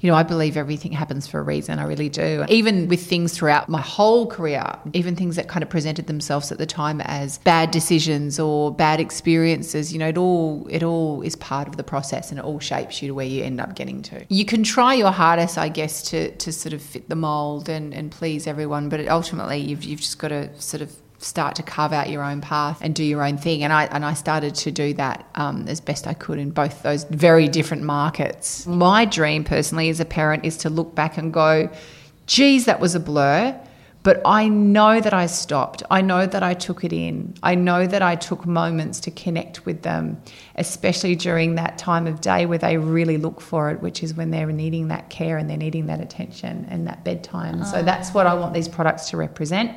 you know, I believe everything happens for a reason. I really do. Even with things throughout my whole career, even things that kind of presented themselves at the time as bad decisions or bad experiences, you know, it all it all is part of the process and it all shapes you to where you end up getting to. You can try your hardest, I guess, to to sort of fit the mold and, and please everyone, but ultimately you've you've just got to sort of start to carve out your own path and do your own thing. And I and I started to do that um, as best I could in both those very different markets. My dream, personally, as a parent, is to look back and go, "Geez, that was a blur." But I know that I stopped. I know that I took it in. I know that I took moments to connect with them, especially during that time of day where they really look for it, which is when they're needing that care and they're needing that attention and that bedtime. Oh. So that's what I want these products to represent.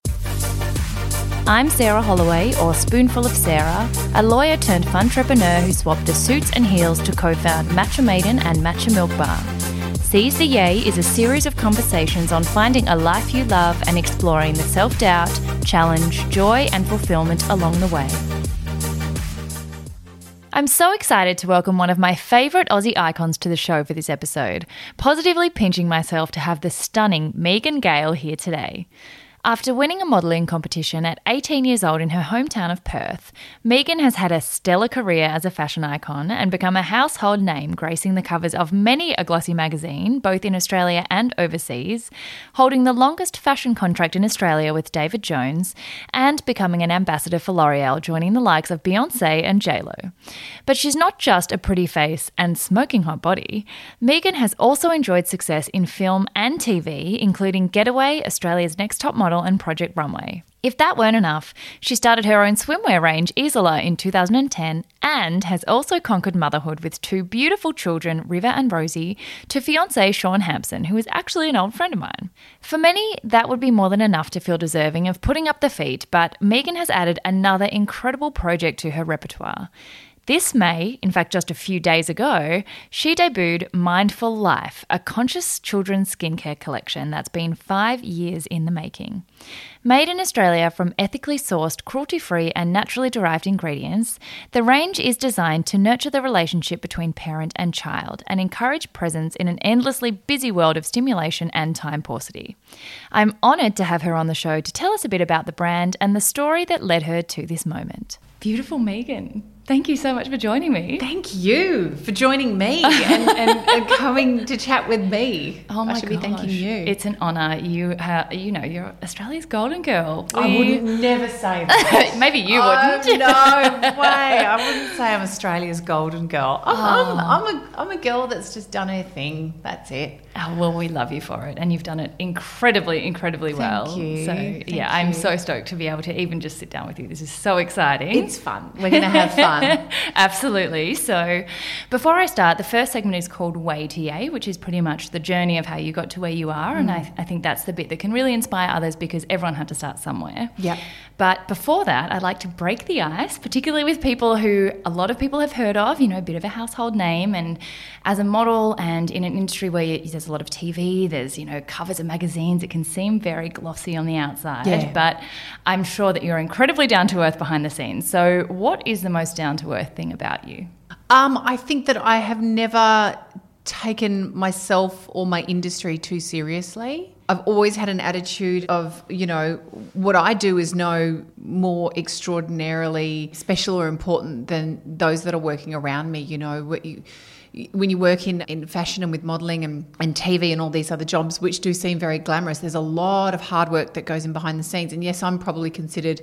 I'm Sarah Holloway, or Spoonful of Sarah, a lawyer turned entrepreneur who swapped the suits and heels to co found Matcha Maiden and Matcha Milk Bar. Seize the Yay is a series of conversations on finding a life you love and exploring the self doubt, challenge, joy, and fulfillment along the way. I'm so excited to welcome one of my favourite Aussie icons to the show for this episode, positively pinching myself to have the stunning Megan Gale here today. After winning a modelling competition at 18 years old in her hometown of Perth, Megan has had a stellar career as a fashion icon and become a household name, gracing the covers of many a glossy magazine, both in Australia and overseas, holding the longest fashion contract in Australia with David Jones, and becoming an ambassador for L'Oreal, joining the likes of Beyonce and JLo. But she's not just a pretty face and smoking hot body. Megan has also enjoyed success in film and TV, including Getaway, Australia's Next Top Model model and Project Runway. If that weren't enough, she started her own swimwear range, Isola, in 2010 and has also conquered motherhood with two beautiful children, River and Rosie, to fiance Shaun Hampson, who is actually an old friend of mine. For many, that would be more than enough to feel deserving of putting up the feet, but Megan has added another incredible project to her repertoire. This May, in fact, just a few days ago, she debuted Mindful Life, a conscious children's skincare collection that's been five years in the making. Made in Australia from ethically sourced, cruelty free, and naturally derived ingredients, the range is designed to nurture the relationship between parent and child and encourage presence in an endlessly busy world of stimulation and time paucity. I'm honoured to have her on the show to tell us a bit about the brand and the story that led her to this moment. Beautiful Megan. Thank you so much for joining me. Thank you for joining me and, and, and coming to chat with me. Oh my I should gosh. be thanking you. It's an honour. You, have, you know, you're Australia's golden girl. We... I would never say that. Maybe you oh, wouldn't. no way. I wouldn't say I'm Australia's golden girl. I'm, oh. I'm, I'm, a, I'm a girl that's just done her thing. That's it. Oh, well, we love you for it, and you've done it incredibly, incredibly Thank well. You. So, Thank yeah, you. I'm so stoked to be able to even just sit down with you. This is so exciting. It's fun. We're going to have fun. Absolutely. So, before I start, the first segment is called Way to Yay, which is pretty much the journey of how you got to where you are, mm. and I, I think that's the bit that can really inspire others because everyone had to start somewhere. Yeah. But before that, I'd like to break the ice, particularly with people who a lot of people have heard of, you know, a bit of a household name. And as a model and in an industry where you, there's a lot of TV, there's, you know, covers of magazines, it can seem very glossy on the outside. Yeah. But I'm sure that you're incredibly down to earth behind the scenes. So, what is the most down to earth thing about you? Um, I think that I have never taken myself or my industry too seriously. I've always had an attitude of, you know, what I do is no more extraordinarily special or important than those that are working around me. You know, what you, when you work in, in fashion and with modeling and, and TV and all these other jobs, which do seem very glamorous, there's a lot of hard work that goes in behind the scenes. And yes, I'm probably considered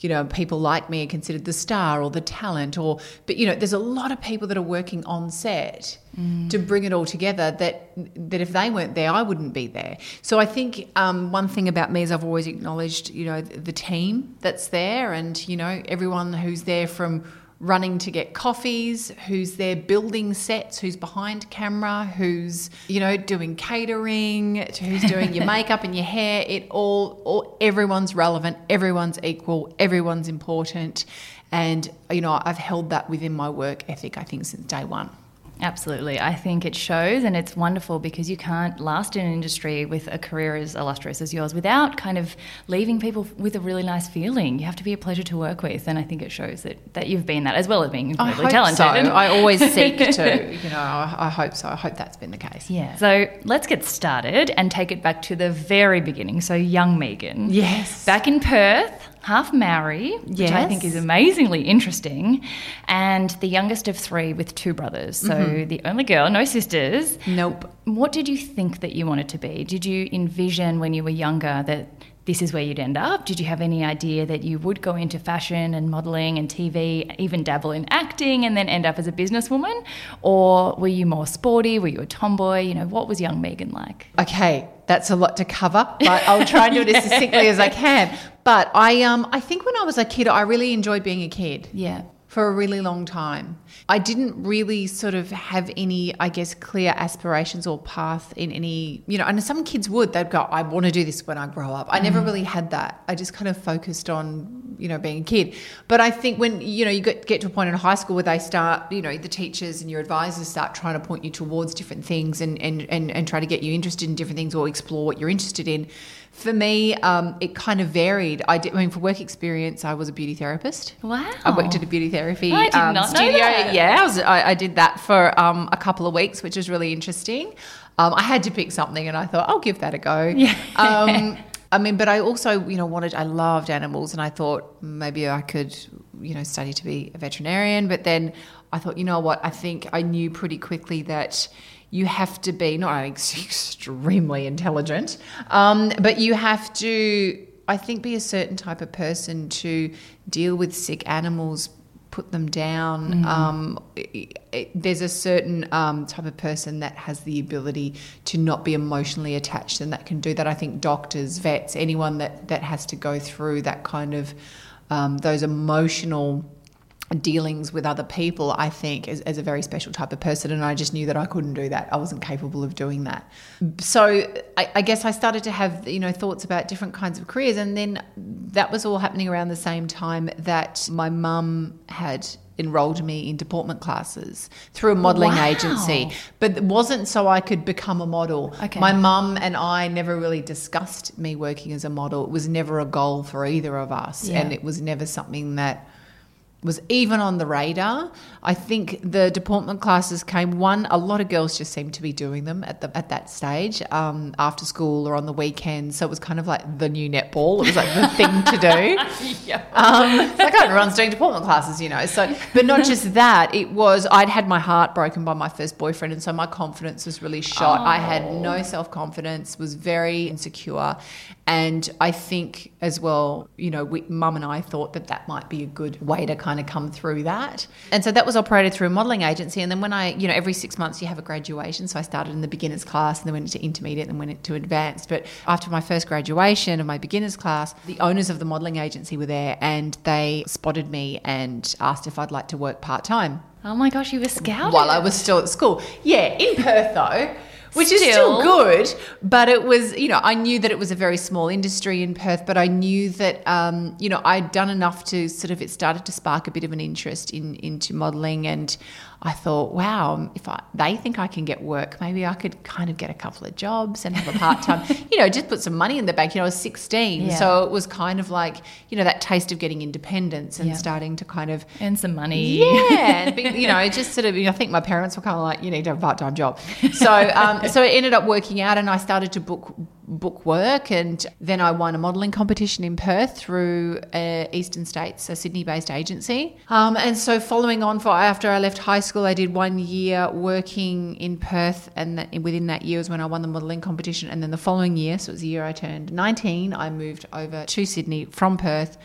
you know, people like me are considered the star or the talent or but you know, there's a lot of people that are working on set mm. to bring it all together that that if they weren't there, I wouldn't be there. So I think um, one thing about me is I've always acknowledged, you know, the team that's there and, you know, everyone who's there from running to get coffees, who's there building sets, who's behind camera, who's, you know, doing catering, who's doing your makeup and your hair. It all, all everyone's relevant, everyone's equal, everyone's important. And, you know, I've held that within my work ethic, I think, since day one. Absolutely. I think it shows and it's wonderful because you can't last in an industry with a career as illustrious as yours without kind of leaving people with a really nice feeling. You have to be a pleasure to work with. And I think it shows that, that you've been that as well as being incredibly I talented. So. I always seek to, you know, I, I hope so. I hope that's been the case. Yeah. So let's get started and take it back to the very beginning. So, young Megan. Yes. Back in Perth, half Maori, which I think is amazingly interesting, and the youngest of three with two brothers. So Mm-hmm. the only girl, no sisters. Nope. What did you think that you wanted to be? Did you envision when you were younger that this is where you'd end up? Did you have any idea that you would go into fashion and modeling and TV, even dabble in acting and then end up as a businesswoman? Or were you more sporty? Were you a tomboy? You know, what was young Megan like? Okay, that's a lot to cover, but I'll try and do it as succinctly as I can. But I, um, I think when I was a kid, I really enjoyed being a kid. Yeah. for a really long time. I didn't really sort of have any, I guess, clear aspirations or path in any, you know, and some kids would, they'd go, I want to do this when I grow up. I never really had that. I just kind of focused on, you know, being a kid. But I think when, you know, you get, get to a point in high school where they start, you know, the teachers and your advisors start trying to point you towards different things and, and, and, and try to get you interested in different things or explore what you're interested in. For me, um, it kind of varied. I did, I mean, for work experience, I was a beauty therapist. Wow. I worked at a beauty therapy I did um, not know studio. that. Yeah, I, was, I, I did that for um, a couple of weeks, which was really interesting. Um, I had to pick something, and I thought I'll give that a go. Yeah. Um, I mean, but I also, you know, wanted. I loved animals, and I thought maybe I could, you know, study to be a veterinarian. But then I thought, you know what? I think I knew pretty quickly that you have to be not only extremely intelligent, um, but you have to, I think, be a certain type of person to deal with sick animals, put them down. Um, it- it- there's a certain um, type of person that has the ability to not be emotionally attached and that can do that. I think doctors, vets, anyone that, that has to go through that kind of um, those emotional dealings with other people, I think, as, as a very special type of person. And I just knew that I couldn't do that. I wasn't capable of doing that. So I, I guess I started to have, you know, thoughts about different kinds of careers. And then that was all happening around the same time that my mum had enrolled me in deportment classes through a modelling Wow. agency but it wasn't so I could become a model. Okay. My mum and I never really discussed me working as a model. It was never a goal for either of us, Yeah. and it was never something that was even on the radar. I think the deportment classes came one. A lot of girls just seemed to be doing them at the at that stage, um, after school or on the weekend. So it was kind of like the new netball. It was like the thing to do. yeah. Um, it's like oh, everyone's doing deportment classes, you know. So, but not just that. It was I'd had my heart broken by my first boyfriend, and so my confidence was really shot. I had no self confidence, was very insecure, and I think as well, you know, we, mum and I thought that that might be a good way to kind of come through that. And so that was operated through a modelling agency. And then when I, you know, every six months you have a graduation. So I started in the beginners class, and then went into intermediate, and then went into advanced. But after my first graduation of my beginners class, the owners of the modelling agency were there, and they spotted me and asked if I'd like to work part time Oh my gosh, you were scouted. while I was still at school. Yeah, in Perth though. Which is Still. still good, but it was, you know, I knew that it was a very small industry in Perth, but I knew that, um, you know, I'd done enough to sort of, it started to spark a bit of an interest in into modelling, and I thought, wow, if I, they think I can get work, maybe I could kind of get a couple of jobs and have a part time, you know, just put some money in the bank. You know, I was 16, Yeah. so it was kind of like, you know, that taste of getting independence and Yeah. starting to kind of Earn some money. yeah, and be- you know, just sort of. You know, I think my parents were kind of like, you need to have a part-time job. So, um, so it ended up working out, and I started to book book work, and then I won a modelling competition in Perth through uh, Eastern States, a Sydney-based agency. Um, and so, following on for after I left high school, I did one year working in Perth, and within that year was when I won the modelling competition. And then the following year, so it was the year I turned 19, I moved over to Sydney from Perth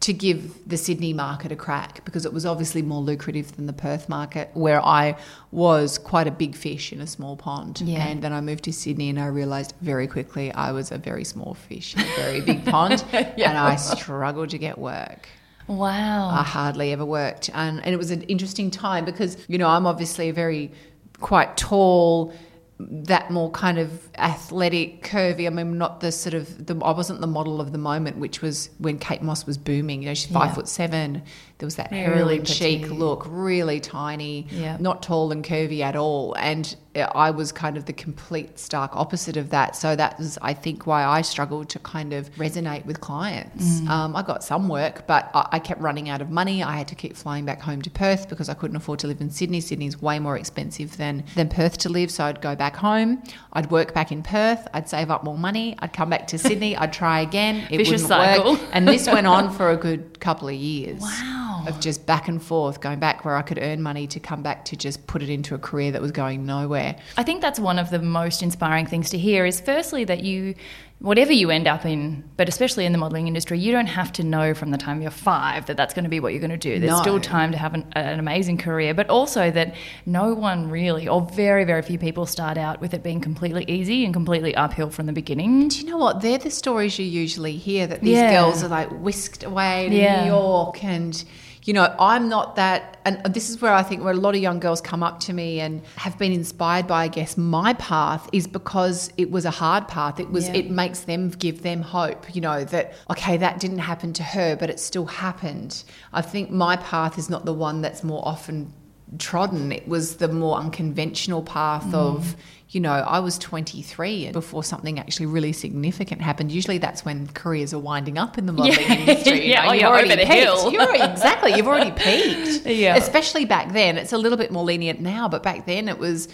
to give the Sydney market a crack because it was obviously more lucrative than the Perth market, where I was quite a big fish in a small pond. Yeah. And then I moved to Sydney and I realised very quickly I was a very small fish in a very big pond and I struggled to get work. Wow. I hardly ever worked. And, and it was an interesting time because, you know, I'm obviously a very quite tall, that more kind of athletic, curvy. I mean, not the sort of the. I wasn't the model of the moment, which was when Kate Moss was booming. You know, she's five Yeah. foot seven. There was that Really heroin chic look, really tiny, Yeah. not tall and curvy at all. And I was kind of the complete stark opposite of that. So that was, I think, why I struggled to kind of resonate with clients. Mm. Um, I got some work, but I, I kept running out of money. I had to keep flying back home to Perth because I couldn't afford to live in Sydney. Sydney's way more expensive than, than Perth to live. So I'd go back home. I'd work back in Perth. I'd save up more money. I'd come back to Sydney. I'd try again. It Vicious wouldn't cycle. work. And this went on for a good couple of years Wow. Of just back and forth, going back where I could earn money to come back to just put it into a career that was going nowhere. I think that's one of the most inspiring things to hear is firstly that you, whatever you end up in, but especially in the modeling industry, you don't have to know from the time you're five that that's going to be what you're going to do. There's No. still time to have an, an amazing career, but also that no one really, or very, very few people start out with it being completely easy and completely uphill from the beginning. Do you know what? They're the stories you usually hear that these Yeah. girls are like whisked away to Yeah. New York and you know, I'm not that and this is where I think where a lot of young girls come up to me and have been inspired by I guess my path is because it was a hard path. It was Yeah. it makes them give them hope, you know, that okay, that didn't happen to her, but it still happened. I think my path is not the one that's more often trodden. It was the more unconventional path Mm. of, you know, I was 23 before something actually really significant happened. Usually that's when careers are winding up in the modelling Yeah. industry. you Yeah, know, oh, you've you're already over the peaked. hill. You're exactly. You've already peaked. Yeah. Especially back then. It's a little bit more lenient now, but back then it was,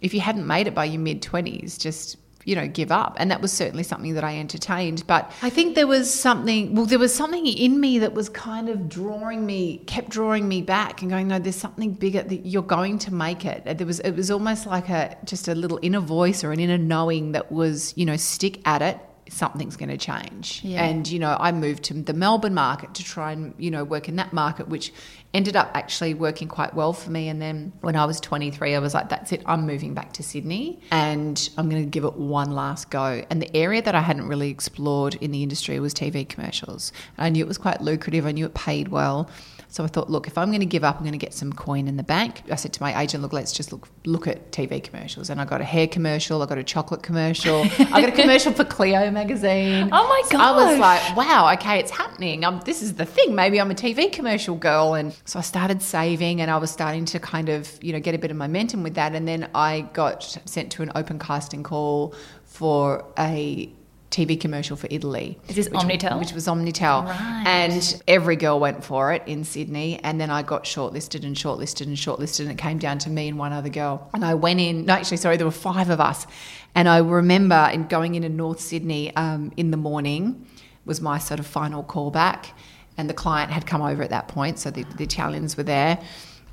if you hadn't made it by your mid 20s, just you know, give up. And that was certainly something that I entertained. But I think there was something, well, there was something in me that was kind of drawing me, kept drawing me back and going, no, there's something bigger that you're going to make it. Uh, there was, it was almost like a, just a little inner voice or an inner knowing that was, you know, stick at it. Something's going to change. Yeah. And, you know, I moved to the Melbourne market to try and, you know, work in that market, which ended up actually working quite well for me. And then when I was 23, I was like, that's it, I'm moving back to Sydney and I'm going to give it one last go. And the area that I hadn't really explored in the industry was TV commercials. I knew it was quite lucrative, I knew it paid well. So I thought, look, if I'm going to give up, I'm going to get some coin in the bank. I said to my agent, look, let's just look look at TV commercials. And I got a hair commercial, I got a chocolate commercial, I got a commercial for Cleo magazine. Oh my So I was like, wow, okay, it's happening. Um, this is the thing. Maybe I'm a TV commercial girl. And so I started saving and I was starting to kind of, you know, get a bit of momentum with that. And then I got sent to an open casting call for a TV commercial for Italy. Is this which- Omnitel? Which was Omnitel. Right. And every girl went for it in Sydney. And then I got shortlisted and shortlisted and shortlisted. And it came down to me and one other girl. And I went in, no, actually, sorry, there were five of us. And I remember in going into North Sydney um, in the morning was my sort of final callback. And the client had come over at that point. So the, the Italians were there.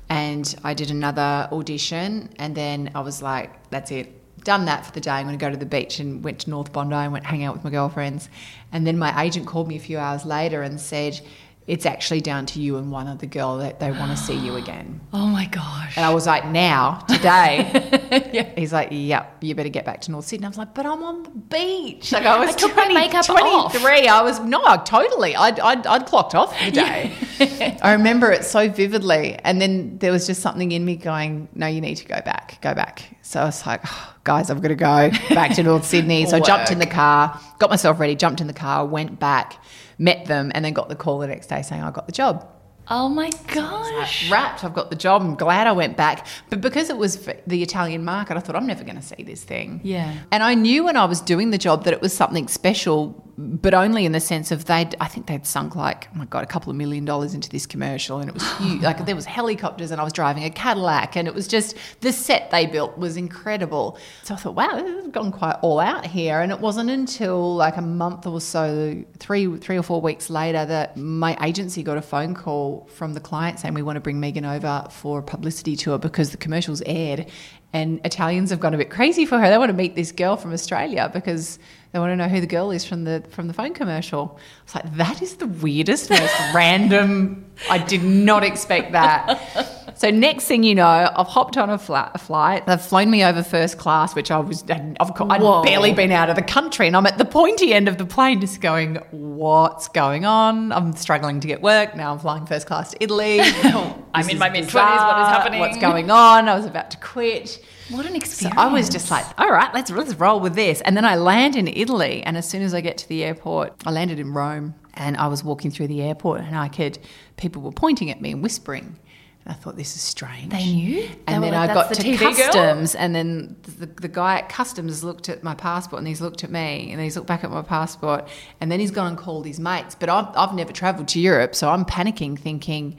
And I did another audition. And then I was like, that's it done that for the day. I'm going to go to the beach and went to North Bondi and went hang out with my girlfriends. And then my agent called me a few hours later and said, it's actually down to you and one other girl that they want to see you again. Oh my gosh. And I was like, now, today. He's like, yep, you better get back to North Sydney. I was like, but I'm on the beach. Like I was I took my 20 makeup 23. I was, no, totally. I'd, I'd, I'd clocked off for the day. I remember it so vividly. And then there was just something in me going, no, you need to go back, go back. So I was like, oh, guys, I've got to go back to North Sydney. So I jumped in the car, got myself ready, jumped in the car, went back, met them, and then got the call the next day saying I got the job. Oh my like, gosh. wrapped. I've got the job. I'm glad I went back. But because it was the Italian market, I thought I'm never going to see this thing. Yeah. And I knew when I was doing the job that it was something special, but only in the sense of they'd, I think they'd sunk like, oh my God, a couple of million dollars into this commercial. And it was huge. like there was helicopters and I was driving a Cadillac and it was just, the set they built was incredible. So I thought, wow, this has gone quite all out here. And it wasn't until like a month or so, three, three or four weeks later that my agency got a phone call from the client saying we want to bring Megan over for a publicity tour because the commercials aired and Italians have gone a bit crazy for her. They want to meet this girl from Australia because they want to know who the girl is from the from the phone commercial. I was like, that is the weirdest, most random. I did not expect that. So next thing you know, I've hopped on a, a flight. They've flown me over first class, which I was, I've, I'd barely been out of the country, and I'm at the pointy end of the plane, just going, "What's going on?" I'm struggling to get work now. I'm flying first class to Italy. I'm in my mid-twenties, what is happening? What's going on? I was about to quit. What an So experience. I was just like, all right, let's let's roll with this. And then I land in Italy, and as soon as I get to the airport, I landed in Rome, and I was walking through the airport, and I could people were pointing at me and whispering. I thought this is strange. They knew? And were then like, I got the to TV girl?" customs, and then the, the guy at customs looked at my passport, and he's looked at me, and he's looked back at my passport, and then he's gone and called his mates. But I've, I've never travelled to Europe, so I'm panicking, thinking.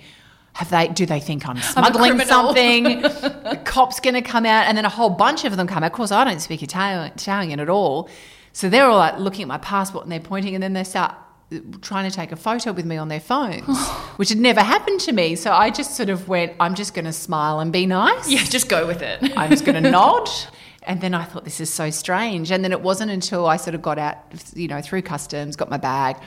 Have they? Do they think I'm smuggling criminal. something? the cop's going to come out, and then a whole bunch of them come out. Of course, I don't speak Italian, Italian at all, so they're all like looking at my passport and they're pointing, and then they start uh, trying to take a photo with me on their phones, which had never happened to me. So I just sort of went, I'm just going to smile and be nice. Yeah, just go with it. I'm just going to nod. And then I thought, this is so strange. And then it wasn't until I sort of got out, you know, through customs, got my bag,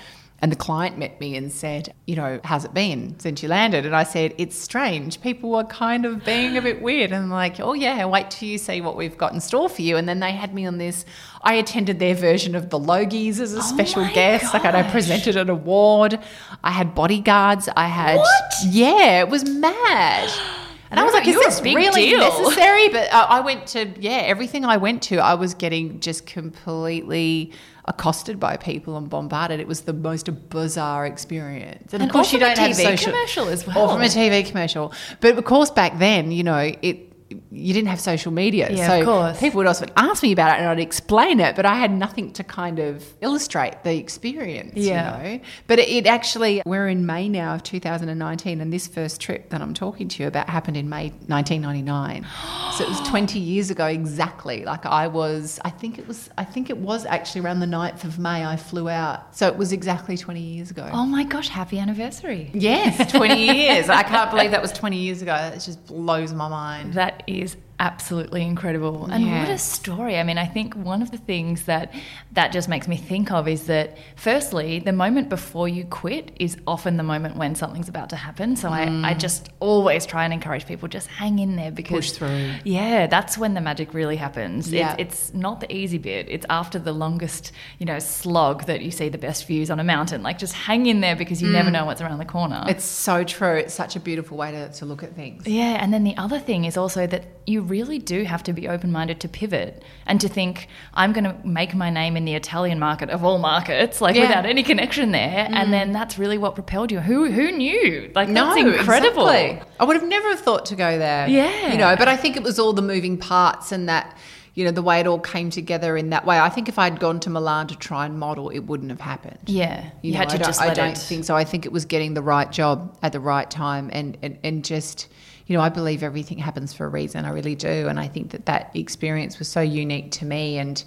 and the client met me and said, you know, how's it been since you landed? And I said, it's strange. People are kind of being a bit weird. And I'm like, oh, yeah, wait till you see what we've got in store for you. And then they had me on this. I attended their version of the Logies as a oh special my guest. Like, I presented an award. I had bodyguards. I had, What? yeah, it was mad. And I was like, is this really deal. necessary? But I went to, yeah, everything I went to, I was getting just completely accosted by people and bombarded. It was the most bizarre experience. And, And of course, you don't have TV social commercial as Or from a TV commercial. But of course, back then, you know, it. You didn't have social media, Yeah, so of course. people would often ask me about it, and I'd explain it. But I had nothing to kind of illustrate the experience. Yeah. You know? But it, it actually, we're in May now of 2019, and this first trip that I'm talking to you about happened in May 1999. so it was 20 years ago exactly. Like I was, I think it was, I think it was actually around the 9th of May I flew out. So it was exactly 20 years ago. Oh my gosh, happy anniversary. Yes, 20 years. I can't believe that was 20 years ago. It just blows my mind. That is absolutely incredible. And Yeah. what a story. I mean, I think one of the things that that just makes me think of is that firstly, the moment before you quit is often the moment when something's about to happen. So I, I mm. just always try and encourage people just hang in there because Push through. Yeah, that's when the magic really happens. Yeah. It's, it's not the easy bit. It's after the longest, you know, slog that you see the best views on a mountain. Like just hang in there because you never mm. know what's around the corner. It's so true. It's such a beautiful way to, to look at things. Yeah, and then the other thing is also that you really do have to be open minded to pivot and to think, I'm going to make my name in the Italian market of all markets, like Yeah. Mm. without any connection there. And then that's really what propelled you. Who who knew? Like, No, that's incredible. exactly. I would have never thought to go there. Yeah. You know, but I think it was all the moving parts and that, you know, the way it all came together in that way. I think if I'd gone to Milan to try and model, it wouldn't have happened. Yeah, you, know, had to I just I don't it. think so. I think it was getting the right job at the right time and, and, and just, you know, I believe everything happens for a reason. I really do. And I think that that experience was so unique to me. And,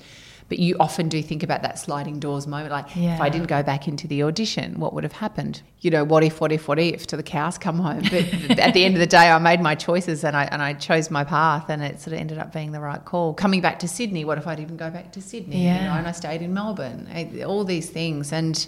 but you often do think about that sliding doors moment. Like, if I didn't go back into the audition, what would have happened? You know, what if, what if, what if, to the cows come home. But at the end of the day, I made my choices and I, and I chose my path and it sort of ended up being the right call. Coming back to Sydney, what if I didn't go back to Sydney? You Yeah. know, and I stayed in Melbourne. Eh, all these things. And,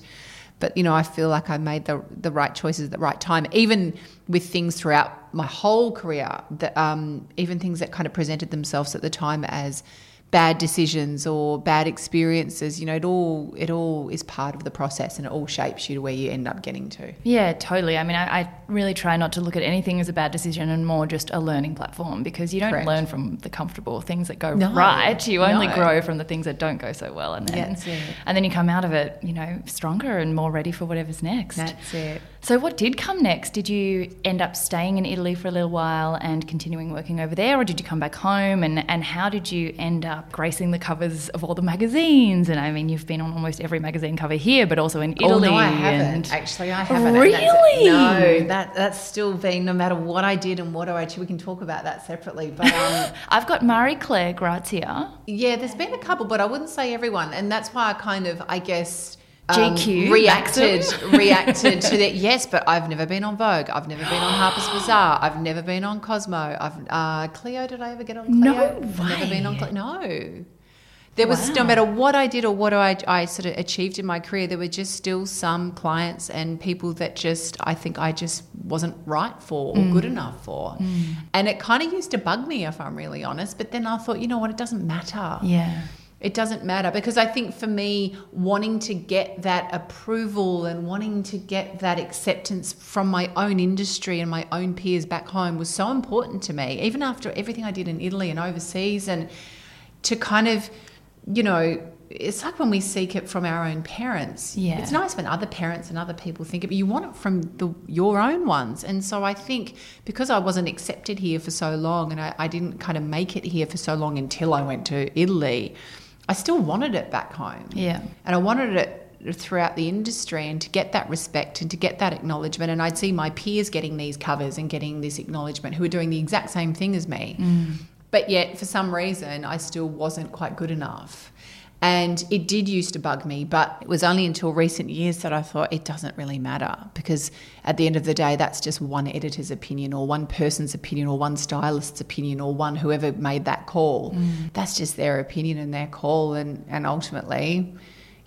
but you know, I feel like I made the the right choices at the right time, even with things throughout my whole career. That um, even things that kind of presented themselves at the time as bad decisions or bad experiences. You know, it all it all is part of the process, and it all shapes you to where you end up getting to. Yeah, totally. I mean, I, I really try not to look at anything as a bad decision and more just a learning platform because you don't Correct. learn from the comfortable things that go No, right. You only no. grow from the things that don't go so well, and then That's it. and then you come out of it, you know, stronger and more ready for whatever's next. That's it. So, what did come next? Did you end up staying in Italy for a little while and continuing working over there, or did you come back home? And, and how did you end up gracing the covers of all the magazines? And I mean, you've been on almost every magazine cover here, but also in Italy. Oh, no, I haven't. Actually, I haven't. Really? No, that that's still been no matter what I did and what I achieved. We can talk about that separately. But um, I've got Marie Claire Grazia. Yeah, there's been a couple, but I wouldn't say everyone, and that's why I kind of, I guess, Um, GQ, reacted reacted to that. Yes, but I've never been on Vogue. I've never been on Harper's Bazaar. I've never been on Cosmo. I've uh, Cleo. Did I ever get on Cleo? No I've never been on way. Cleo. No. There was no matter what I did or what I, I sort of achieved in my career, there were just still some clients and people that just I think I just wasn't right for or good enough for. And it kind of used to bug me if I'm really honest. But then I thought, you know what, it doesn't matter. Yeah. It doesn't matter because I think for me, wanting to get that approval and wanting to get that acceptance from my own industry and my own peers back home was so important to me, even after everything I did in Italy and overseas, and to kind of, you know, it's like when we seek it from our own parents. Yeah. It's nice when other parents and other people think it, but you want it from the, your own ones. And so I think because I wasn't accepted here for so long and I, I didn't kind of make it here for so long until I went to Italy, I still wanted it back home. Yeah. And I wanted it throughout the industry and to get that respect and to get that acknowledgement. And I'd see my peers getting these covers and getting this acknowledgement who were doing the exact same thing as me. Mm. But yet, for some reason, I still wasn't quite good enough. And it did used to bug me, but it was only until recent years that I thought it doesn't really matter because at the end of the day, that's just one editor's opinion or one person's opinion or one stylist's opinion or one whoever made that call. Mm. That's just their opinion and their call. And, and ultimately,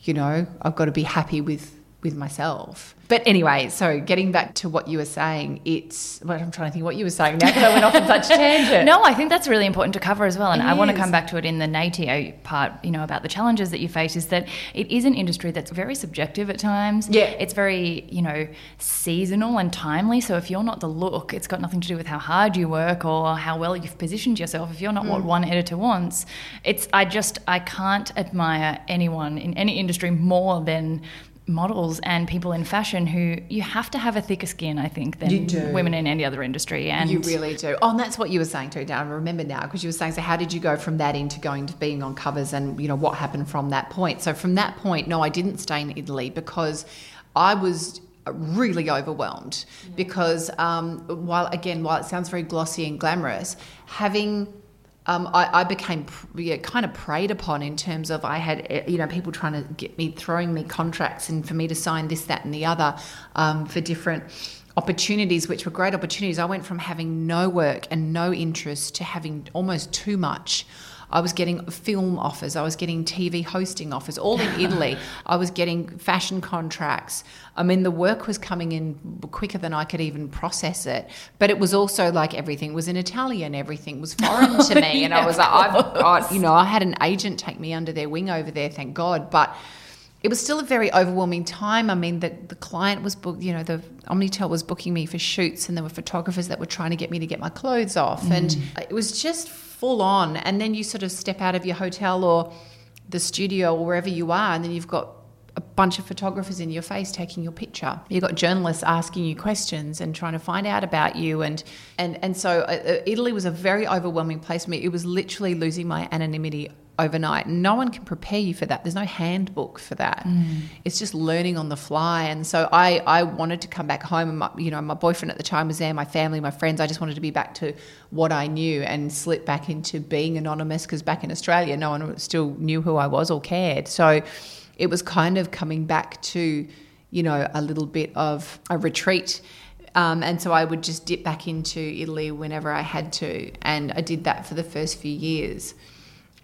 you know, I've got to be happy with with myself. But anyway, so getting back to what you were saying, it's well, I'm trying to think what you were saying now because I went off on such a tangent. No, I think that's really important to cover as well. And It I want to come back to it in the Nay to Yay part, you know, about the challenges that you face is that it is an industry that's very subjective at times. Yeah. It's very, you know, seasonal and timely. So if you're not the look, it's got nothing to do with how hard you work or how well you've positioned yourself. If you're not Mm. what one editor wants, it's, I just, I can't admire anyone in any industry more than models and people in fashion who you have to have a thicker skin, I think, than women in any other industry. And you really do. Oh, and that's what you were saying too, Dan. I remember now because you were saying, so how did you go from that into going to being on covers and, you know, what happened from that point? So from that point, no, I didn't stay in Italy because I was really overwhelmed because um, while, again, while it sounds very glossy and glamorous, having um, I, I became yeah, kind of preyed upon in terms of I had eh, you know people trying to get me throwing me contracts and for me to sign this that and the other um, for different opportunities which were great opportunities. I went from having no work and no interest to having almost too much I was getting film offers I was getting TV hosting offers all in Italy. I was getting fashion contracts. I mean the work was coming in quicker than I could even process it but it was also like everything was in Italian everything was foreign to me. And I was like I've got you know I had an agent take me under their wing over there thank God. But it was still a very overwhelming time. I mean, the, the client was booked, you know, the Omnitel was booking me for shoots, and there were photographers that were trying to get me to get my clothes off. And mm. it was just full on. And then you sort of step out of your hotel or the studio or wherever you are, and then you've got a bunch of photographers in your face taking your picture. You've got journalists asking you questions and trying to find out about you. And, and, and so uh, uh, Italy was a very overwhelming place for me. It was literally losing my anonymity overnight. No one can prepare you for that. There's no handbook for that. It's just learning on the fly. And so I, I wanted to come back home and my, you know, my boyfriend at the time was there, my family, my friends. I just wanted to be back to what I knew and slip back into being anonymous because back in Australia, no one still knew who I was or cared. So it was kind of coming back to, you know, a little bit of a retreat. Um, and so I would just dip back into Italy whenever I had to. And I did that for the first few years.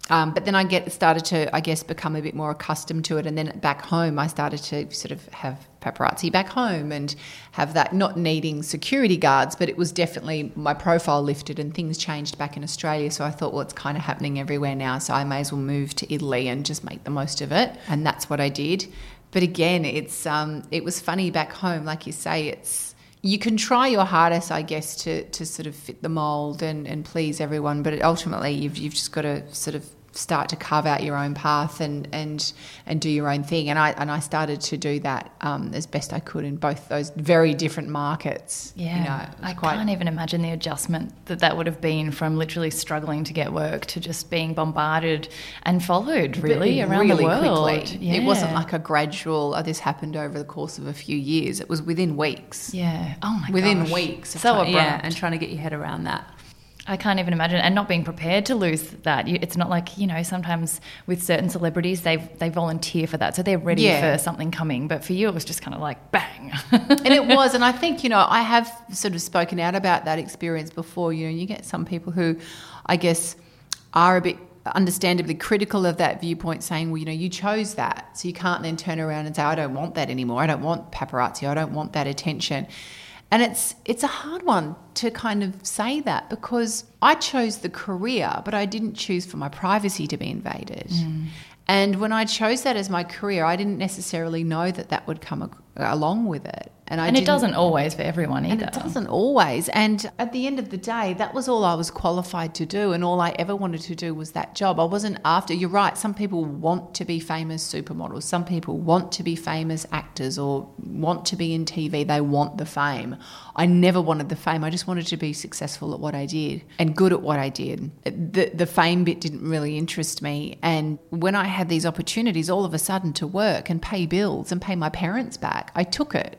Um, but then I get started to, I guess, become a bit more accustomed to it. And then back home, I started to sort of have paparazzi back home and have that, not needing security guards, but it was definitely my profile lifted and things changed back in Australia. So I thought, well, it's kind of happening everywhere now. So I may as well move to Italy and just make the most of it. And that's what I did. But again, it's um, it was funny back home, like you say, it's you can try your hardest, I guess, to, to sort of fit the mold and, and please everyone, but ultimately you've, you've just got to sort of start to carve out your own path and, and, and do your own thing. And I, and I started to do that um, as best I could in both those very different markets. Yeah, You know, I quite- can't even imagine the adjustment that that would have been from literally struggling to get work to just being bombarded and followed really But around really the world. quickly. It wasn't like a gradual, oh, this happened over the course of a few years. It was within weeks. yeah. Oh my god. Within gosh. weeks. So try- abrupt. yeah, and trying to get your head around that. I can't even imagine, and not being prepared to lose that. You- It's not like you know. Sometimes with certain celebrities, they they volunteer for that, so they're ready Yeah. for something coming. But for you, it was just kind of like bang. and it was and i think you know i have sort of spoken out about that experience before you know you get some people who i guess are a bit understandably critical of that viewpoint, saying, well, you know, you chose that. So you can't then turn around and say, I don't want that anymore. I don't want paparazzi. I don't want that attention. And it's it's a hard one to kind of say that because I chose the career, but I didn't choose for my privacy to be invaded. Mm. And when I chose that as my career, I didn't necessarily know that that would come along with it. And, I and it doesn't always for everyone either. And it doesn't always. And at the end of the day, that was all I was qualified to do. And all I ever wanted to do was that job. I wasn't after, you're right, some people want to be famous supermodels. Some people want to be famous actors or want to be in TV. They want the fame. I never wanted the fame. I just wanted to be successful at what I did and good at what I did. The, the fame bit didn't really interest me. And when I had these opportunities all of a sudden to work and pay bills and pay my parents back, I took it.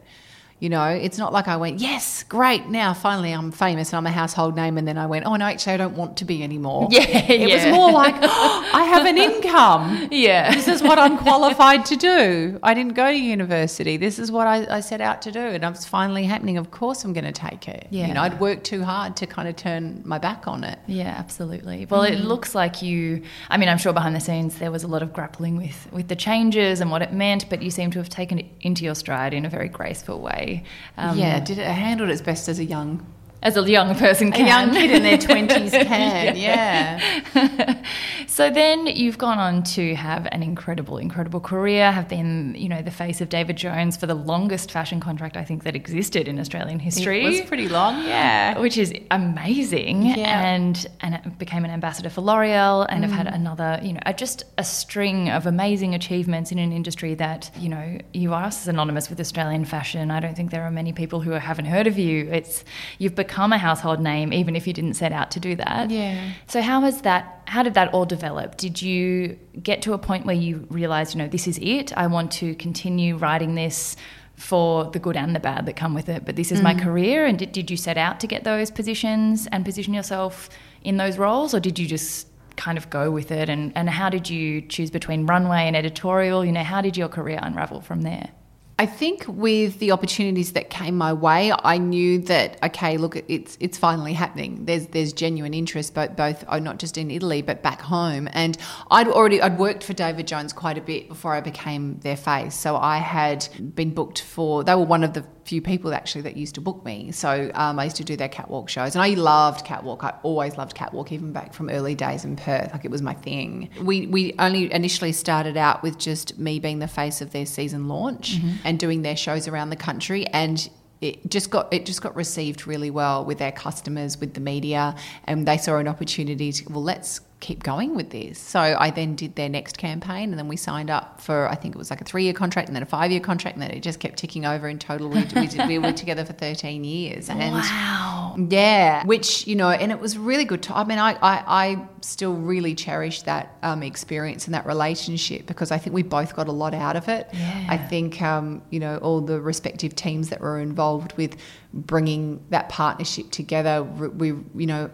You know, it's not like I went, yes, great, now finally I'm famous and I'm a household name. And then I went, oh, no, actually, I don't want to be anymore. Yeah. It yeah. was more like, oh, I have an income. Yeah. This is what I'm qualified to do. I didn't go to university. This is what I, I set out to do. And it's finally happening. Of course, I'm going to take it. Yeah. You know, I'd worked too hard to kind of turn my back on it. Yeah, absolutely. Well, mm. it looks like you, I mean, I'm sure behind the scenes there was a lot of grappling with, with the changes and what it meant, but you seem to have taken it into your stride in a very graceful way. Um, yeah, did it handled it as best as a young as a young person can. A young kid in their 20s can, yeah. yeah. so then you've gone on to have an incredible, incredible career, have been, you know, the face of David Jones for the longest fashion contract I think that existed in Australian history. It was pretty long, yeah. Which is amazing. Yeah. And, and became an ambassador for L'Oreal and mm. have had another, you know, just a string of amazing achievements in an industry that, you know, you are synonymous with Australian fashion. I don't think there are many people who haven't heard of you. It's, you've become become a household name even if you didn't set out to do that. Yeah. So how has that how did that all develop? Did you get to a point where you realized, you know, this is it. I want to continue writing this for the good and the bad that come with it, but this is mm. my career and did, did you set out to get those positions and position yourself in those roles or did you just kind of go with it and, and how did you choose between runway and editorial you know how did your career unravel from there I think with the opportunities that came my way, I knew that okay, look, it's it's finally happening. There's there's genuine interest, both both oh, not just in Italy but back home. And I'd already I'd worked for David Jones quite a bit before I became their face, so I had been booked for. They were one of the few people actually that used to book me. So um, I used to do their catwalk shows, and I loved catwalk. I always loved catwalk, even back from early days in Perth. Like it was my thing. We we only initially started out with just me being the face of their season launch mm-hmm. And doing their shows around the country, and it just got it just got received really well with their customers, with the media, and they saw an opportunity to well, let's keep going with this. So I then did their next campaign, and then we signed up for I think it was like a three year contract, and then a five year contract, and then it just kept ticking over. In total, we, we, did, we were together for thirteen years. And wow! Yeah, which you know, and it was really good. To, I mean, I, I, I still really cherish that um, experience and that relationship because I think we both got a lot out of it. Yeah. I think um, you know all the respective teams that were involved with bringing that partnership together. We you know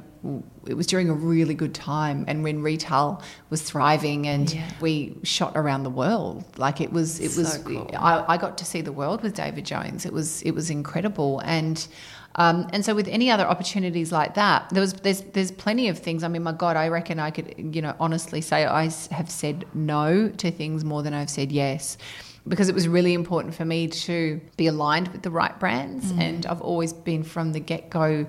it was during a really good time and when retail was thriving and yeah. we shot around the world like it was it so was cool. I, I, got to see the world with david jones it was it was incredible and um, and so with any other opportunities like that there was there's there's plenty of things i mean my god i reckon i could you know honestly say i have said no to things more than i've said yes because it was really important for me to be aligned with the right brands mm. and i've always been from the get-go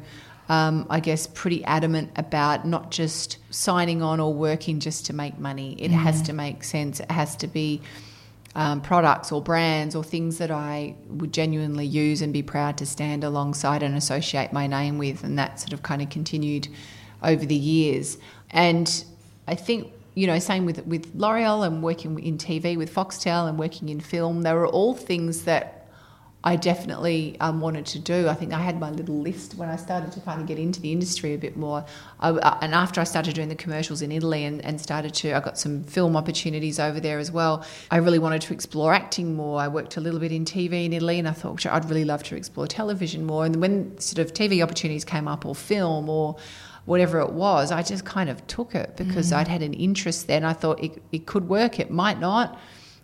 um, I guess, pretty adamant about not just signing on or working just to make money. It mm. has to make sense. It has to be um, products or brands or things that I would genuinely use and be proud to stand alongside and associate my name with. And that sort of kind of continued over the years. And I think you know, same with with L'Oreal and working in TV with Foxtel and working in film. They were all things that I definitely um, wanted to do. I think I had my little list when I started to kind of get into the industry a bit more. I, uh, and after I started doing the commercials in Italy and, and started to, I got some film opportunities over there as well. I really wanted to explore acting more. I worked a little bit in TV in Italy and I thought, I'd really love to explore television more. And when sort of TV opportunities came up or film or whatever it was, I just kind of took it because mm. I'd had an interest there and I thought it, it could work, it might not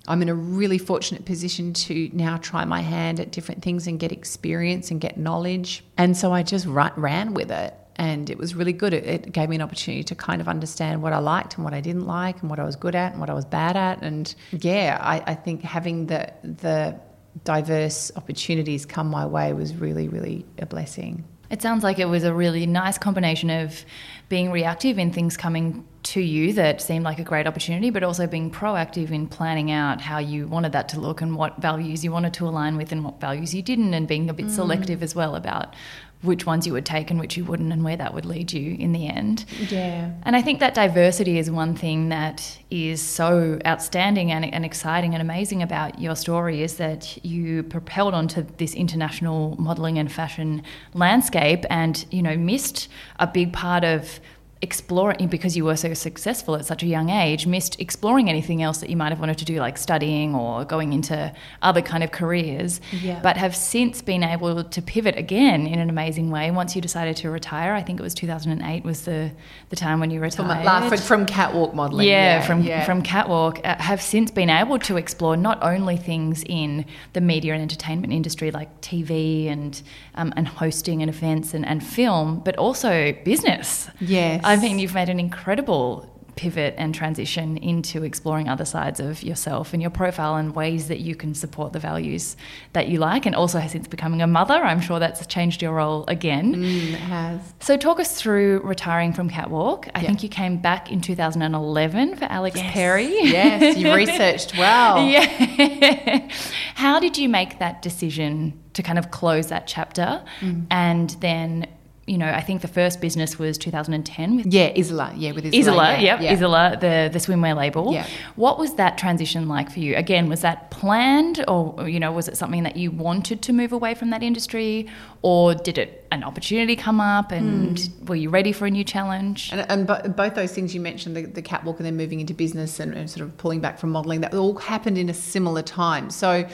I'm in a really fortunate position to now try my hand at different things and get experience and get knowledge. And so I just ran with it. and it was really good. It, it, gave me an opportunity to kind of understand what I liked and what I didn't like, and what I was good at and what I was bad at. And yeah, I, I think having the the diverse opportunities come my way was really, really a blessing. It sounds like it was a really nice combination of being reactive in things coming to you that seemed like a great opportunity, but also being proactive in planning out how you wanted that to look and what values you wanted to align with and what values you didn't, and being a bit mm. selective as well about which ones you would take and which you wouldn't, and where that would lead you in the end. Yeah. And I think that diversity is one thing that is so outstanding and, and exciting and amazing about your story is that you propelled onto this international modelling and fashion landscape and, you know, missed a big part of exploring because you were so successful at such a young age missed exploring anything else that you might have wanted to do like studying or going into other kind of careers yeah. but have since been able to pivot again in an amazing way once you decided to retire i think it was 2008 was the the time when you retired from, from catwalk modeling yeah, yeah from yeah. from catwalk uh, have since been able to explore not only things in the media and entertainment industry like tv and um, and hosting and events and, and film but also business yes I mean, you've made an incredible pivot and transition into exploring other sides of yourself and your profile and ways that you can support the values that you like. And also, since becoming a mother, I'm sure that's changed your role again. Mm, it has. So, talk us through retiring from Catwalk. I think you came back in 2011 for Alex yes. Perry. yes, you researched well. Yeah. How did you make that decision to kind of close that chapter mm. and then you know, I think the first business was 2010 with yeah, Isola, yeah, with Isola, Isola, yeah, yep, yeah. Isola, the the swimwear label. Yeah. What was that transition like for you? Again, was that planned, or you know, was it something that you wanted to move away from that industry, or did it an opportunity come up, and mm. were you ready for a new challenge? And, and bo- both those things you mentioned, the, the catwalk and then moving into business and, and sort of pulling back from modelling, that all happened in a similar time. So.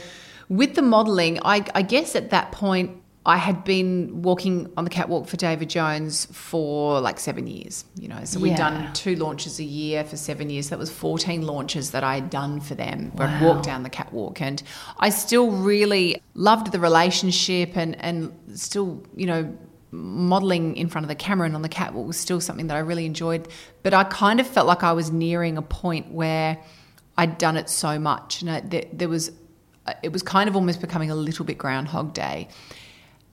With the modelling, I, I guess at that point I had been walking on the catwalk for David Jones for like seven years, you know. So we'd done two launches a year for seven years. That was 14 launches that I had done for them where wow. I'd walk down the catwalk. And I still really loved the relationship and, and still, you know, modeling in front of the camera and on the catwalk was still something that I really enjoyed. But I kind of felt like I was nearing a point where I'd done it so much. And I, there, there was, uh, it was kind of almost becoming a little bit Groundhog Day.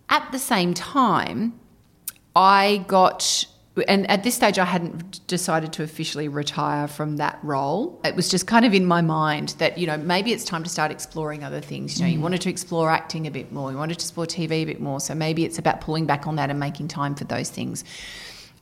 At the same time, I got and at this stage I hadn't decided to officially retire from that role. It was just kind of in my mind that, you know, maybe it's time to start exploring other things. You know, mm. you wanted to explore acting a bit more, you wanted to explore TV a bit more. So maybe it's about pulling back on that and making time for those things.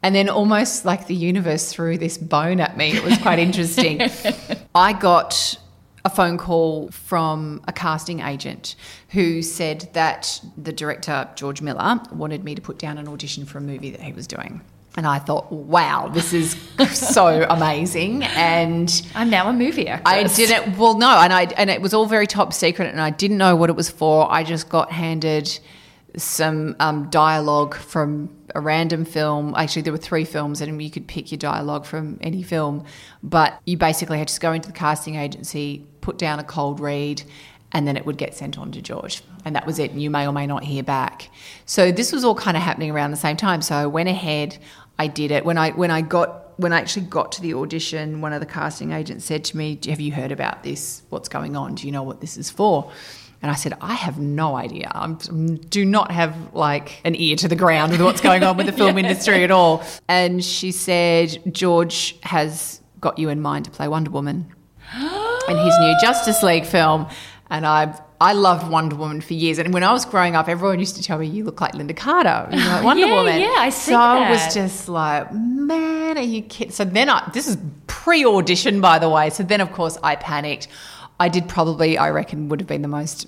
And then almost like the universe threw this bone at me. It was quite interesting. I got a phone call from a casting agent who said that the director, George Miller, wanted me to put down an audition for a movie that he was doing. And I thought, wow, this is so amazing. And I'm now a movie actress. I didn't, well, no, and I, and it was all very top secret, and I didn't know what it was for. I just got handed some um, dialogue from a random film. Actually, there were three films, and you could pick your dialogue from any film. But you basically had to go into the casting agency, put down a cold read, and then it would get sent on to George. And that was it. And you may or may not hear back. So this was all kind of happening around the same time. So I went ahead, I did it. When I when I got when I actually got to the audition, one of the casting agents said to me, Have you heard about this? What's going on? Do you know what this is for? And I said, I have no idea. I do not have like an ear to the ground with what's going on with the film yeah. industry at all. And she said, George has got you in mind to play Wonder Woman in his new Justice League film. And I I loved Wonder Woman for years. And when I was growing up, everyone used to tell me, you look like Lynda Carter. You like Wonder yeah, Woman. Yeah, I see So that. I was just like, man, are you kidding? So then I, this is pre audition, by the way. So then, of course, I panicked. I did probably, I reckon, would have been the most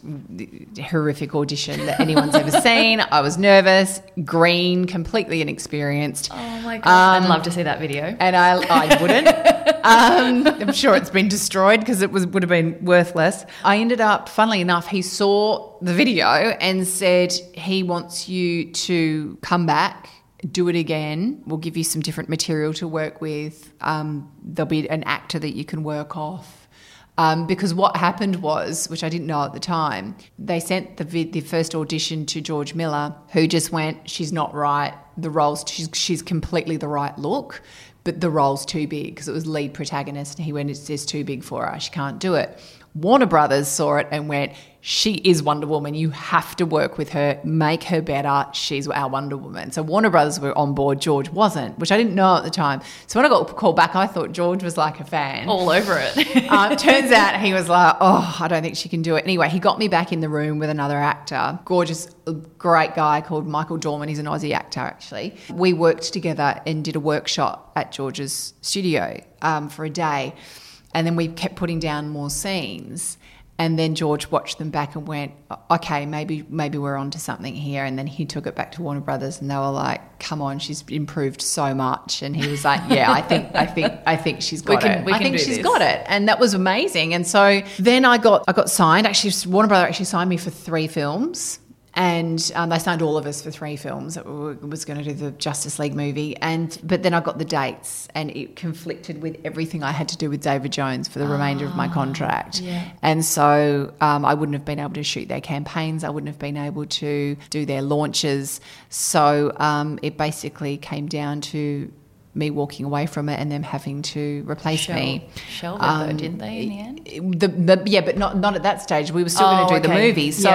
horrific audition that anyone's ever seen. I was nervous, green, completely inexperienced. Oh my god! Um, I'd love to see that video. And I, I wouldn't. um, I'm sure it's been destroyed because it was would have been worthless. I ended up, funnily enough, he saw the video and said he wants you to come back do it again. We'll give you some different material to work with. Um, there'll be an actor that you can work off Um, because what happened was, which I didn't know at the time, they sent the vid- the first audition to George Miller, who just went, "She's not right. The role's she's she's completely the right look." But the role's too big because it was lead protagonist. And he went, it's just too big for her. She can't do it. Warner Brothers saw it and went, she is Wonder Woman. You have to work with her, make her better. She's our Wonder Woman. So Warner Brothers were on board. George wasn't, which I didn't know at the time. So when I got called back, I thought George was like a fan. All over it. uh, turns out he was like, oh, I don't think she can do it. Anyway, he got me back in the room with another actor, gorgeous, great guy called Michael Dorman. He's an Aussie actor, actually. We worked together and did a workshop at George's studio um, for a day. And then we kept putting down more scenes. And then George watched them back and went, "Okay, maybe maybe we're onto something here." And then he took it back to Warner Brothers, and they were like, "Come on, she's improved so much." And he was like, "Yeah, I think I think I think she's got can- it. I think she's this." got it." And that was amazing. And so then I got I got signed. Actually, Warner Brothers actually signed me for three films. And um, they signed all of us for three films. It was going to do the Justice League movie, and but then I got the dates, and it conflicted with everything I had to do with David Jones for the remainder of my contract. yeah. And so um, I wouldn't have been able to shoot their campaigns. I wouldn't have been able to do their launches. So um, it basically came down to me walking away from it and them having to replace Shell- me. shelved it though, didn't they, in the end? The, the, yeah, but not not at that stage. We were still Oh, going to do okay. the movie. So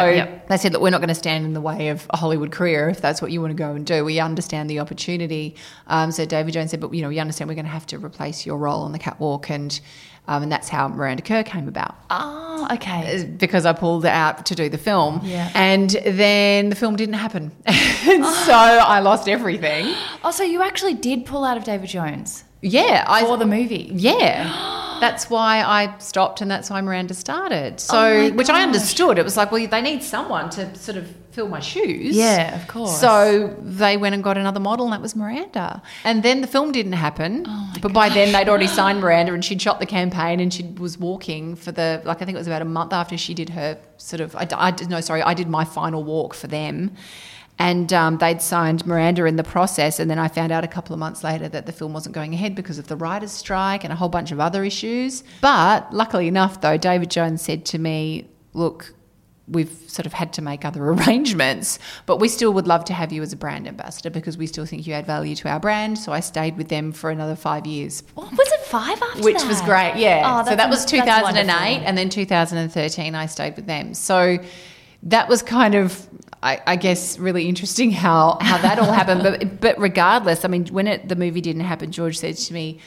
they said, look, we're not going to stand in the way of a Hollywood career if that's what you want to go and do. We understand the opportunity. Um, so David Jones said, but you know, we understand we're going to have to replace your role on the catwalk, and um, and that's how Miranda Kerr came about Oh, okay. Uh, because I pulled it out to do the film. Yeah. And then the film didn't happen. and ah. so I lost everything. Oh, so you actually did pull out of David Jones Yeah. I, for the movie? yeah. Oh, That's why I stopped and that's why Miranda started. So, Oh which I understood. It was like, well, they need someone to sort of fill my shoes. Yeah, of course. So they went and got another model, and that was Miranda. And then the film didn't happen. Oh but by then they'd already signed Miranda, and she'd shot the campaign, and she was walking for the like I think it was about a month after she did her sort of I, I did no sorry I did my final walk for them. And um, they'd signed Miranda in the process, and then I found out a couple of months later that the film wasn't going ahead because of the writers' strike and a whole bunch of other issues. But luckily enough, though, David Jones said to me, "Look, we've sort of had to make other arrangements, but we still would love to have you as a brand ambassador because we still think you add value to our brand. So I stayed with them for another five years, What, was it five after which that? was great. Yeah. Oh, so that was 2008, and then 2013 I stayed with them. So that was kind of. I, I guess really interesting how, how that all happened, but but regardless, I mean, when it, the movie didn't happen, George said to me,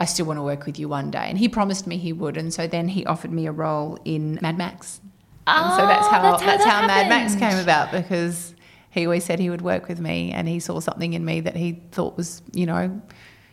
"I still want to work with you one day," and he promised me he would, and so then he offered me a role in Mad Max. And so that's Oh, how that's that's how how, Mad Max came about because he always said he would work with me, and he saw something in me that he thought was you know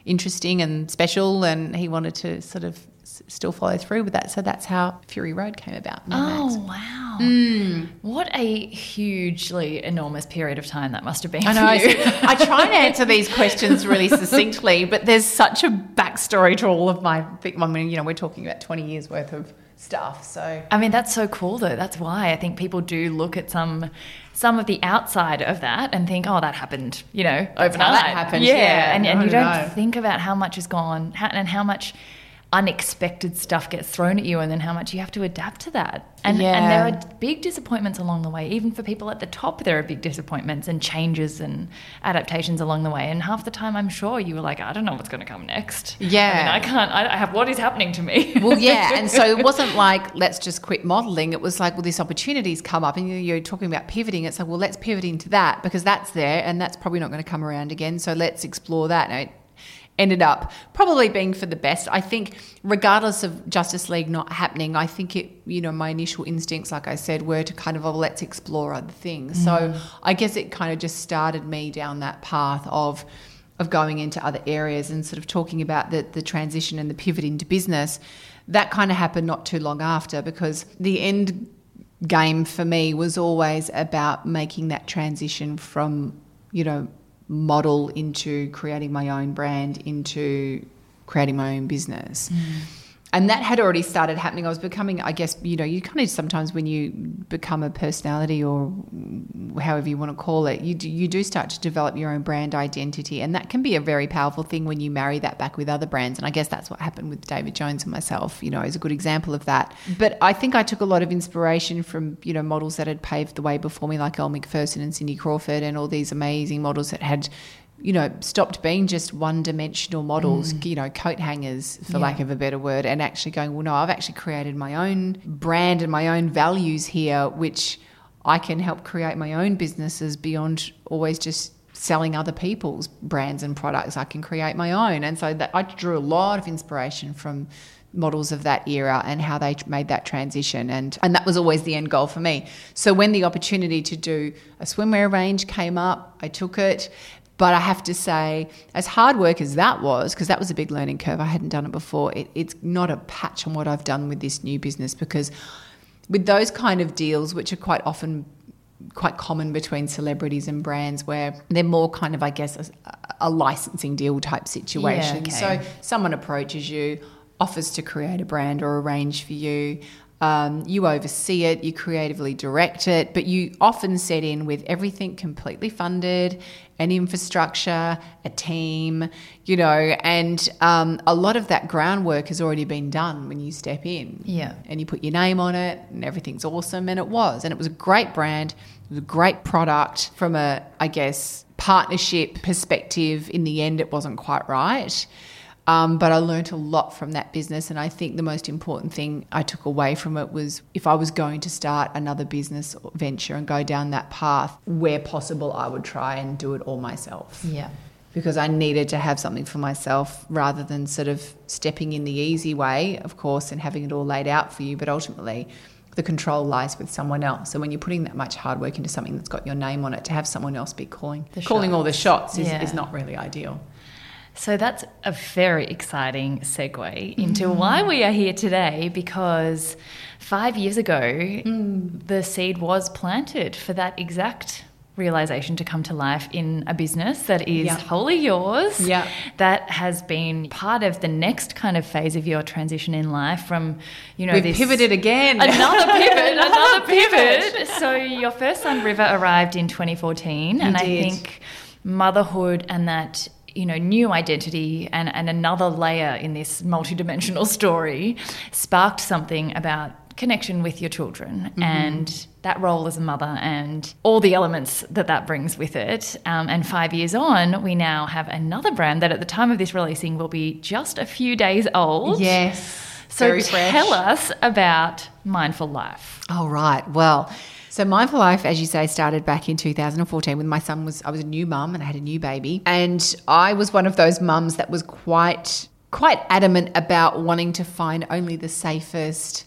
interesting and special, and he wanted to sort of still follow through with that. So that's how Fury Road came about. Oh wow! Hmm. What a hugely enormous period of time that must have been. I know. I, try and answer these questions really succinctly, but there's such a backstory to all of my. I mean, you know, we're talking about 20 years worth of stuff. So I mean, that's so cool though. That's why I think people do look at some some of the outside of that and think, oh, that happened, you know, That's how overnight. that happened, Yeah, yeah. and, and you don't know. think about how much has gone ha- and how much unexpected stuff gets thrown at you and then how much you have to adapt to that. And, and there are big disappointments along the way. Even for people at the top, there are big disappointments and changes and adaptations along the way. And half the time, I'm sure you were like, I don't know what's going to come next. I, Yeah. mean, I can't, I, I have, what is happening to me? well, yeah, and so it wasn't like let's just quit modelling. It was like, well, this opportunity's come up, and you- you're talking about pivoting. It's like, well, let's pivot into that because that's there, and that's probably not going to come around again. So let's explore that. Ended up probably being for the best. I think, regardless of Justice League not happening, I think it, you know, my initial instincts, like I said, were to kind of, oh, let's explore other things. So mm. I guess it kind of just started me down that path of of going into other areas and sort of talking about the, the transition and the pivot into business, that kind of happened not too long after because the end game for me was always about making that transition from, you know, model into creating my own brand into creating my own business. Mm. And that had already started happening. I was becoming, I guess, you know, you kind of sometimes when you become a personality or however you want to call it, you do, you do start to develop your own brand identity, and that can be a very powerful thing when you marry that back with other brands. And I guess that's what happened with David Jones and myself. You know, is a good example of that. But I think I took a lot of inspiration from you know models that had paved the way before me, like Elle Macpherson and Cindy Crawford, and all these amazing models that had you know, stopped being just one dimensional models, mm. you know, coat hangers, for yeah. lack of a better word, and actually going, well, no, I've actually created my own brand and my own values here, which I can help create my own businesses beyond always just selling other people's brands and products. I can create my own. And so that I drew a lot of inspiration from models of that era and how they made that transition and and that was always the end goal for me so when the opportunity to do a swimwear range came up i took it but I have to say, as hard work as that was, because that was a big learning curve, I hadn't done it before, it, it's not a patch on what I've done with this new business because with those kind of deals, which are quite often quite common between celebrities and brands where they're more kind of, I guess, a, a licensing deal type situation. Yeah, okay. So someone approaches you, offers to create a brand or arrange for you. Um, you oversee it, you creatively direct it, but you often set in with everything completely funded, an infrastructure, a team, you know, and um, a lot of that groundwork has already been done when you step in. Yeah. And you put your name on it, and everything's awesome. And it was. And it was a great brand, it was a great product from a, I guess, partnership perspective. In the end, it wasn't quite right. Um, but I learned a lot from that business. And I think the most important thing I took away from it was if I was going to start another business venture and go down that path, where possible, I would try and do it all myself. Yeah. Because I needed to have something for myself rather than sort of stepping in the easy way, of course, and having it all laid out for you. But ultimately, the control lies with someone else. So when you're putting that much hard work into something that's got your name on it, to have someone else be calling the calling shots. all the shots is, yeah. is not really ideal. So that's a very exciting segue into mm. why we are here today because five years ago, mm. the seed was planted for that exact realization to come to life in a business that is wholly yours yeah. that has been part of the next kind of phase of your transition in life from you know this pivoted again another pivot another pivot so your first son river arrived in 2014 he and did. i think motherhood and that you know new identity and, and another layer in this multidimensional story sparked something about connection with your children mm-hmm. and that role as a mother and all the elements that that brings with it. Um, and five years on, we now have another brand that at the time of this releasing will be just a few days old. Yes. So tell us about Mindful Life. All right. Well, so Mindful Life, as you say, started back in 2014 when my son was I was a new mum and I had a new baby. And I was one of those mums that was quite quite adamant about wanting to find only the safest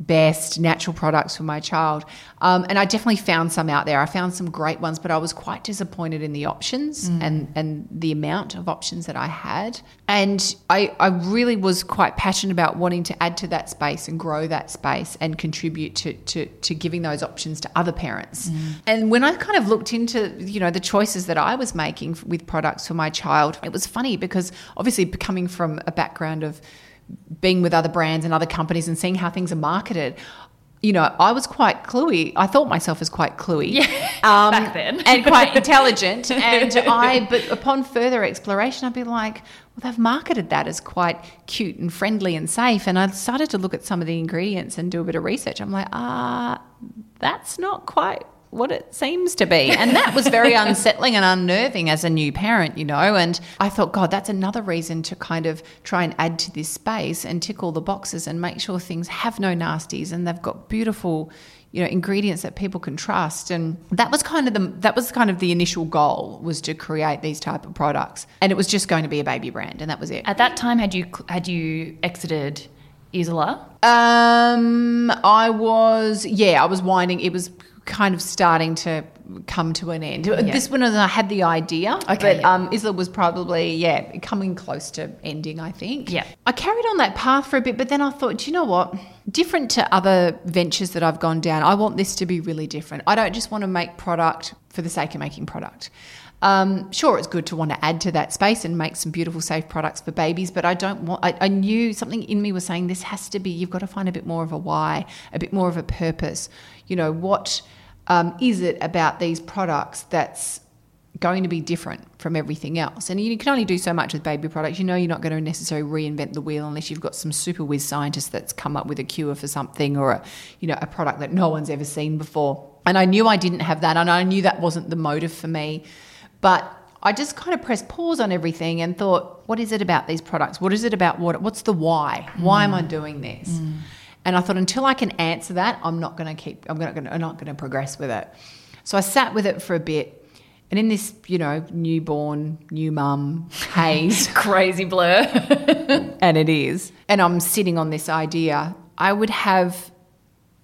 best natural products for my child. Um, and I definitely found some out there. I found some great ones, but I was quite disappointed in the options mm. and, and the amount of options that I had. And I, I really was quite passionate about wanting to add to that space and grow that space and contribute to, to, to giving those options to other parents. Mm. And when I kind of looked into, you know, the choices that I was making with products for my child, it was funny because obviously coming from a background of being with other brands and other companies and seeing how things are marketed, you know, I was quite cluey. I thought myself as quite cluey, yeah, um, back then, and quite intelligent. And I, but upon further exploration, I'd be like, well, they've marketed that as quite cute and friendly and safe. And I started to look at some of the ingredients and do a bit of research. I'm like, ah, that's not quite what it seems to be. And that was very unsettling and unnerving as a new parent, you know. And I thought, God, that's another reason to kind of try and add to this space and tick all the boxes and make sure things have no nasties and they've got beautiful, you know, ingredients that people can trust. And that was kind of the that was kind of the initial goal was to create these type of products. And it was just going to be a baby brand and that was it. At that time had you had you exited Isola? Um, I was, yeah, I was winding. It was kind of starting to come to an end. Yeah. This one I had the idea, okay, but yeah. um, Isola was probably yeah coming close to ending. I think. Yeah, I carried on that path for a bit, but then I thought, do you know what? Different to other ventures that I've gone down, I want this to be really different. I don't just want to make product for the sake of making product. Um, sure, it's good to want to add to that space and make some beautiful, safe products for babies, but I don't want, I, I knew something in me was saying this has to be, you've got to find a bit more of a why, a bit more of a purpose. You know, what um, is it about these products that's going to be different from everything else. And you can only do so much with baby products. You know you're not going to necessarily reinvent the wheel unless you've got some super whiz scientist that's come up with a cure for something or a, you know, a product that no one's ever seen before. And I knew I didn't have that and I knew that wasn't the motive for me. But I just kind of pressed pause on everything and thought, what is it about these products? What is it about what what's the why? Why mm. am I doing this? Mm. And I thought until I can answer that, I'm not going to keep I'm going to I'm not going to progress with it. So I sat with it for a bit and in this, you know, newborn, new mum haze, crazy blur, and it is, and I'm sitting on this idea, I would have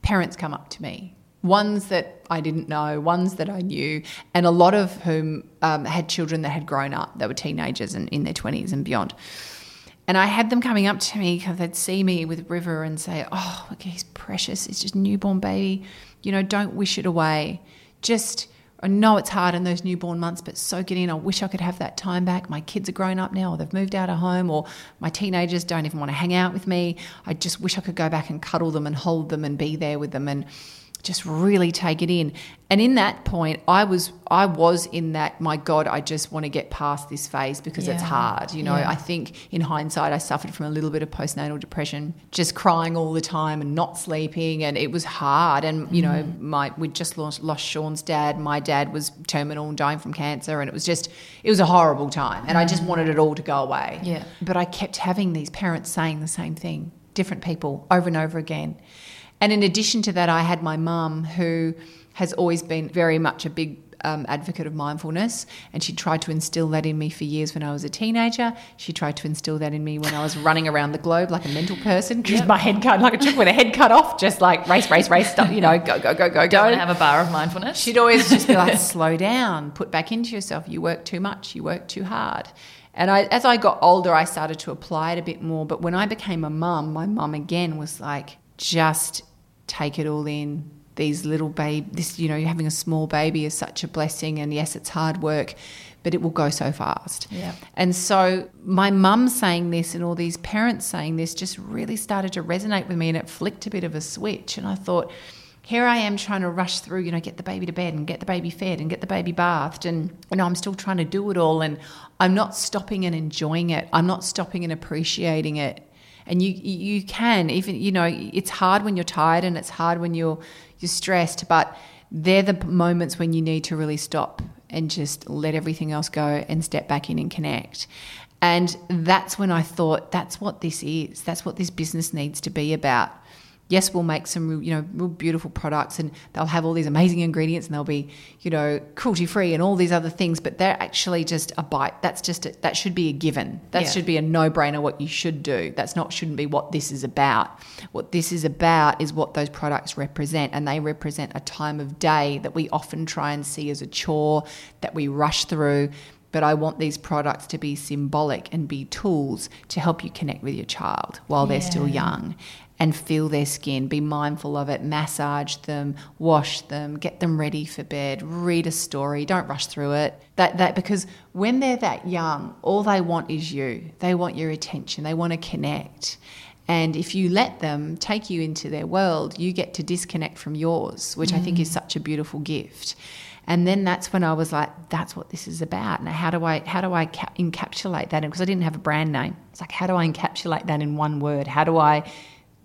parents come up to me, ones that I didn't know, ones that I knew, and a lot of whom um, had children that had grown up, that were teenagers and in their 20s and beyond. And I had them coming up to me because they'd see me with River and say, Oh, okay, he's precious. It's just a newborn baby. You know, don't wish it away. Just I know it's hard in those newborn months, but soak it in. I wish I could have that time back. My kids are grown up now, or they've moved out of home, or my teenagers don't even want to hang out with me. I just wish I could go back and cuddle them and hold them and be there with them and just really take it in. And in that point, I was I was in that, my God, I just want to get past this phase because yeah. it's hard. You know, yeah. I think in hindsight, I suffered from a little bit of postnatal depression, just crying all the time and not sleeping. And it was hard. And, you mm. know, my we just lost, lost Shaun's dad. My dad was terminal and dying from cancer. And it was just, it was a horrible time. And mm. I just mm. wanted it all to go away. Yeah. But I kept having these parents saying the same thing, different people over and over again. And in addition to that, I had my mum who has always been very much a big um, advocate of mindfulness, and she tried to instill that in me for years when I was a teenager. She tried to instill that in me when I was running around the globe like a mental person because yep. my head cut like a chick with a head cut off, just like race, race, race, stuff. You know, go, go, go, go, go. Don't have a bar of mindfulness. She'd always just be like, "Slow down, put back into yourself. You work too much. You work too hard." And I, as I got older, I started to apply it a bit more. But when I became a mum, my mum again was like, just take it all in. These little baby, this, you know, having a small baby is such a blessing. And yes, it's hard work, but it will go so fast. Yeah. And so my mum saying this and all these parents saying this just really started to resonate with me and it flicked a bit of a switch. And I thought, here I am trying to rush through, you know, get the baby to bed and get the baby fed and get the baby bathed. And, you know, I'm still trying to do it all. And I'm not stopping and enjoying it. I'm not stopping and appreciating it and you you can even you know it's hard when you're tired and it's hard when you're you're stressed but they're the moments when you need to really stop and just let everything else go and step back in and connect. And that's when I thought that's what this is. That's what this business needs to be about yes, we'll make some you know real beautiful products and they'll have all these amazing ingredients and they'll be you know cruelty free and all these other things, but they're actually just a bite. That's just a, that should be a given. That yeah. should be a no brainer. What you should do. That's not shouldn't be what this is about. What this is about is what those products represent, and they represent a time of day that we often try and see as a chore that we rush through but I want these products to be symbolic and be tools to help you connect with your child while they're still young and feel their skin, be mindful of it, massage them, wash them, get them ready for bed, read a story, don't rush through it. That that because when they're that young, all they want is you. They want your attention. They want to connect. And if you let them take you into their world, you get to disconnect from yours, which mm. I think is mm. such a beautiful gift. And then that's when I was like, that's what this is about. Now, how do I how do I ca- encapsulate that? Because I didn't have a brand name. It's like, how do I encapsulate that in one word? How do I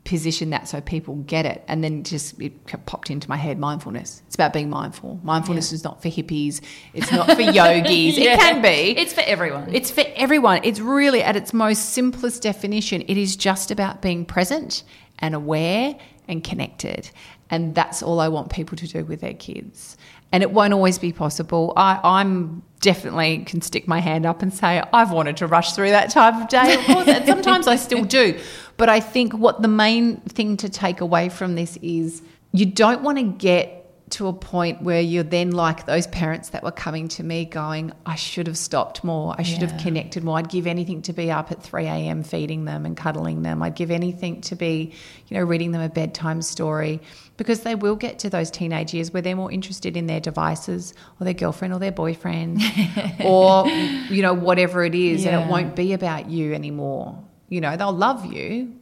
position that so people get it. And then just it popped into my head mindfulness. It's about being mindful. Mindfulness yeah. is not for hippies, it's not for yogis. yeah. It can be. It's for everyone. It's for everyone. It's really at its most simplest definition, it is just about being present and aware and connected. And that's all I want people to do with their kids. And it won't always be possible. I, I'm definitely can stick my hand up and say I've wanted to rush through that time of day. Of course, and sometimes I still do. But I think what the main thing to take away from this is you don't want to get to a point where you're then like those parents that were coming to me going, I should have stopped more. I should Yeah. have connected more. I'd give anything to be up at 3 a.m. feeding them and cuddling them. I'd give anything to be, you know, reading them a bedtime story because they will get to those teenage years where they're more interested in their devices or their girlfriend or their boyfriend or, you know, whatever it is. And it won't be about you anymore. You know, they'll love you.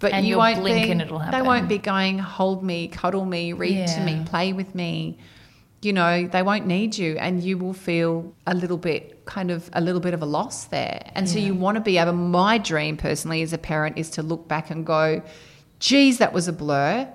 But And you you'll won't blink be, and it'll happen. They won't be going, hold me, cuddle me, read to me, play with me. You know, they won't need you and you will feel a little bit kind of a little bit of a loss there. And so you want to be able my dream personally as a parent is to look back and go, geez, that was a blur.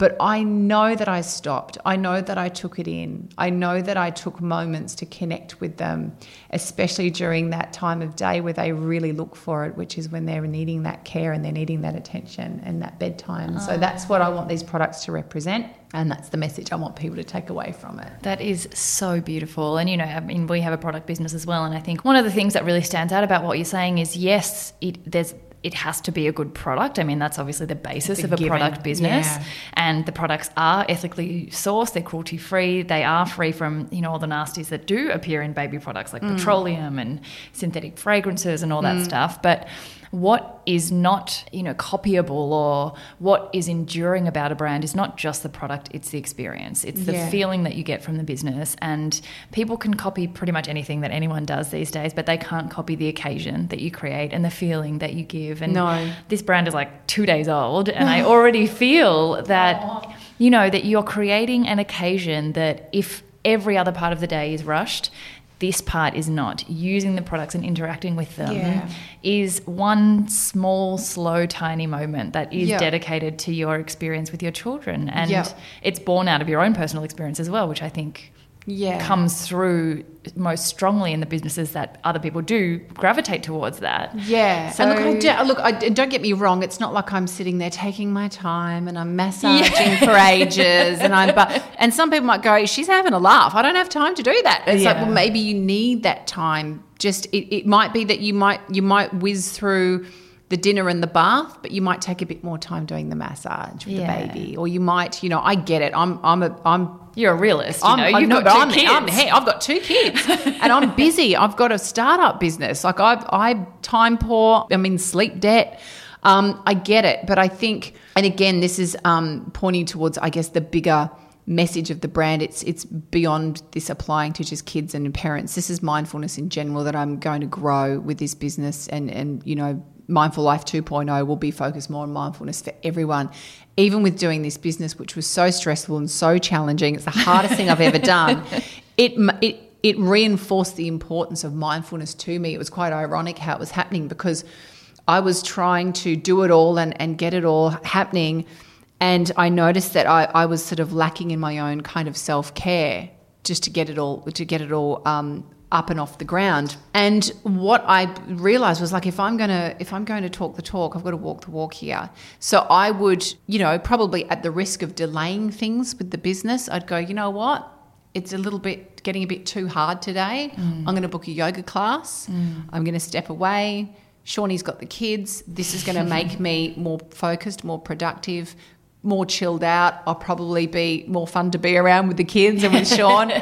But I know that I stopped. I know that I took it in. I know that I took moments to connect with them, especially during that time of day where they really look for it, which is when they're needing that care and they're needing that attention and that bedtime. So ah. that's what I want these products to represent. And that's the message I want people to take away from it. That is so beautiful. And, you know, I mean, we have a product business as well. And I think one of the things that really stands out about what you're saying is yes, it, there's, it has to be a good product. I mean, that's obviously the basis a of a given. product business. Yeah. And the products are ethically sourced, they're cruelty free, they are free from, you know, all the nasties that do appear in baby products like mm. petroleum and synthetic fragrances and all that mm. stuff. But what is not, you know, copyable or what is enduring about a brand is not just the product, it's the experience. It's the Yeah. feeling that you get from the business. And people can copy pretty much anything that anyone does these days, but they can't copy the occasion that you create and the feeling that you give. And No. this brand is like two days old, and I already feel that, oh. you know, that you're creating an occasion that if every other part of the day is rushed, this part is not. Using the products and interacting with them Yeah. is one small, slow, tiny moment that is Yeah. dedicated to your experience with your children. And Yeah. it's born out of your own personal experience as well, which I think Yeah. comes through most strongly in the businesses that other people do gravitate towards that. Yeah. So- and look, I do, look, I, don't get me wrong. It's not like I'm sitting there taking my time and I'm massaging for ages. And I'm, but, and some people might go, she's having a laugh. I don't have time to do that. It's like, well, maybe you need that time. Just, it, it might be that you might, you might whiz through the dinner and the bath, but you might take a bit more time doing the massage with Yeah. the baby, or you might, you know, I get it. I'm, I'm a, I'm You're a realist, you I'm, know. You've got two I'm, kids. I'm- hey, I've got two kids, and I'm busy. I've got a startup business. Like I've, I time poor. I'm in sleep debt. Um, I get it, but I think, and again, this is um, pointing towards, I guess, the bigger message of the brand. It's it's beyond this applying to just kids and parents. This is mindfulness in general that I'm going to grow with this business, and and you know. Mindful Life 2.0 will be focused more on mindfulness for everyone. Even with doing this business, which was so stressful and so challenging, it's the hardest thing I've ever done. It, it, it reinforced the importance of mindfulness to me. It was quite ironic how it was happening because I was trying to do it all and, and get it all happening. And I noticed that I, I was sort of lacking in my own kind of self care just to get it all to get it all um, up and off the ground. And what I realized was like if I'm going to if I'm going to talk the talk, I've got to walk the walk here. So I would, you know, probably at the risk of delaying things with the business, I'd go, you know what? It's a little bit getting a bit too hard today. Mm. I'm going to book a yoga class. Mm. I'm going to step away. Shawnee's got the kids. This is going to make me more focused, more productive, more chilled out. I'll probably be more fun to be around with the kids and with Shaun.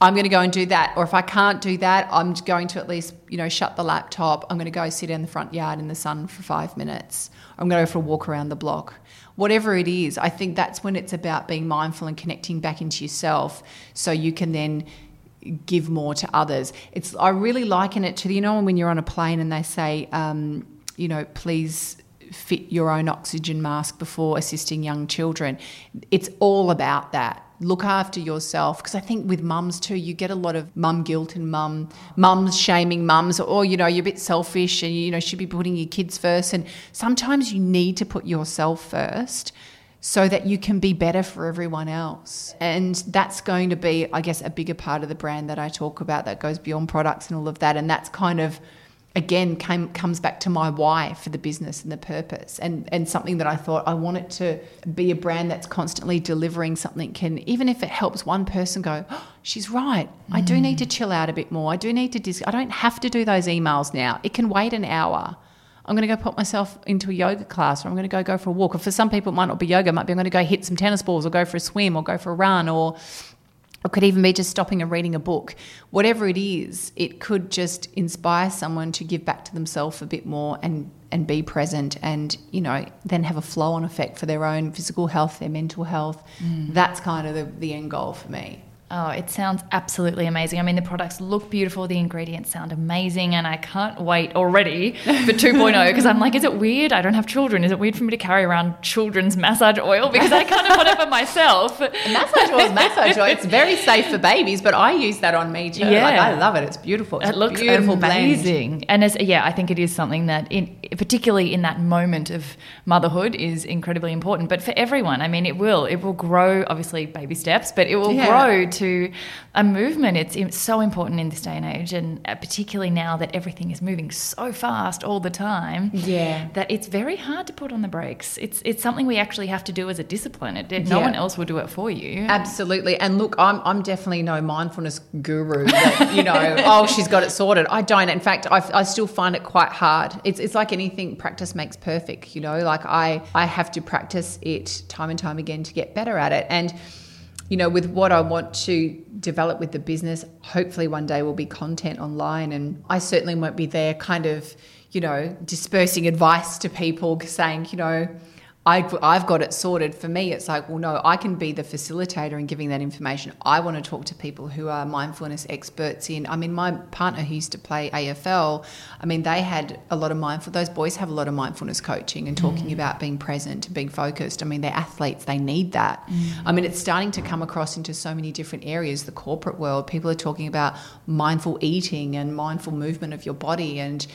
I'm going to go and do that. Or if I can't do that, I'm going to at least, you know, shut the laptop. I'm going to go sit in the front yard in the sun for five minutes. I'm going to go for a walk around the block. Whatever it is, I think that's when it's about being mindful and connecting back into yourself so you can then give more to others. It's I really liken it to you know when you're on a plane and they say, um, you know, please fit your own oxygen mask before assisting young children. It's all about that. Look after yourself because I think with mums too, you get a lot of mum guilt and mum mums shaming mums, or you know you're a bit selfish and you know should be putting your kids first. And sometimes you need to put yourself first so that you can be better for everyone else. And that's going to be, I guess, a bigger part of the brand that I talk about that goes beyond products and all of that. And that's kind of, again, came, comes back to my why for the business and the purpose and, and something that I thought I want it to be a brand that's constantly delivering something can, even if it helps one person go, oh, she's right. I do need to mm. chill out a bit more. I do need to, dis- I don't have to do those emails now. It can wait an hour. I'm going to go put myself into a yoga class or I'm going to go go for a walk. Or for some people, it might not be yoga. It might be I'm going to go hit some tennis balls or go for a swim or go for a run or it could even be just stopping and reading a book. Whatever it is, it could just inspire someone to give back to themselves a bit more and and be present and you know then have a flow on effect for their own physical health their mental health mm. that's kind of the, the end goal for me Oh, it sounds absolutely amazing. I mean, the products look beautiful, the ingredients sound amazing, and I can't wait already for 2.0 because I'm like, is it weird? I don't have children. Is it weird for me to carry around children's massage oil because I can't afford it for myself? massage oil is massage oil. It's very safe for babies, but I use that on me too. Yeah. Like, I love it. It's beautiful. It's it looks beautiful amazing. Blend. And as, yeah, I think it is something that, in, particularly in that moment of motherhood, is incredibly important. But for everyone, I mean, it will. It will grow, obviously, baby steps, but it will yeah. grow to a movement. It's, it's so important in this day and age, and uh, particularly now that everything is moving so fast all the time. Yeah, that it's very hard to put on the brakes. It's it's something we actually have to do as a discipline. It, it, no yeah. one else will do it for you. Absolutely. And look, I'm I'm definitely no mindfulness guru. That, you know, oh, she's got it sorted. I don't. In fact, I, I still find it quite hard. It's it's like anything. Practice makes perfect. You know, like I I have to practice it time and time again to get better at it. And you know, with what I want to develop with the business, hopefully one day will be content online. And I certainly won't be there kind of, you know, dispersing advice to people saying, you know, I, I've got it sorted. For me, it's like, well, no, I can be the facilitator in giving that information. I want to talk to people who are mindfulness experts in. I mean, my partner who used to play AFL, I mean, they had a lot of mindful. Those boys have a lot of mindfulness coaching and talking mm. about being present and being focused. I mean, they're athletes; they need that. Mm. I mean, it's starting to come across into so many different areas. The corporate world, people are talking about mindful eating and mindful movement of your body and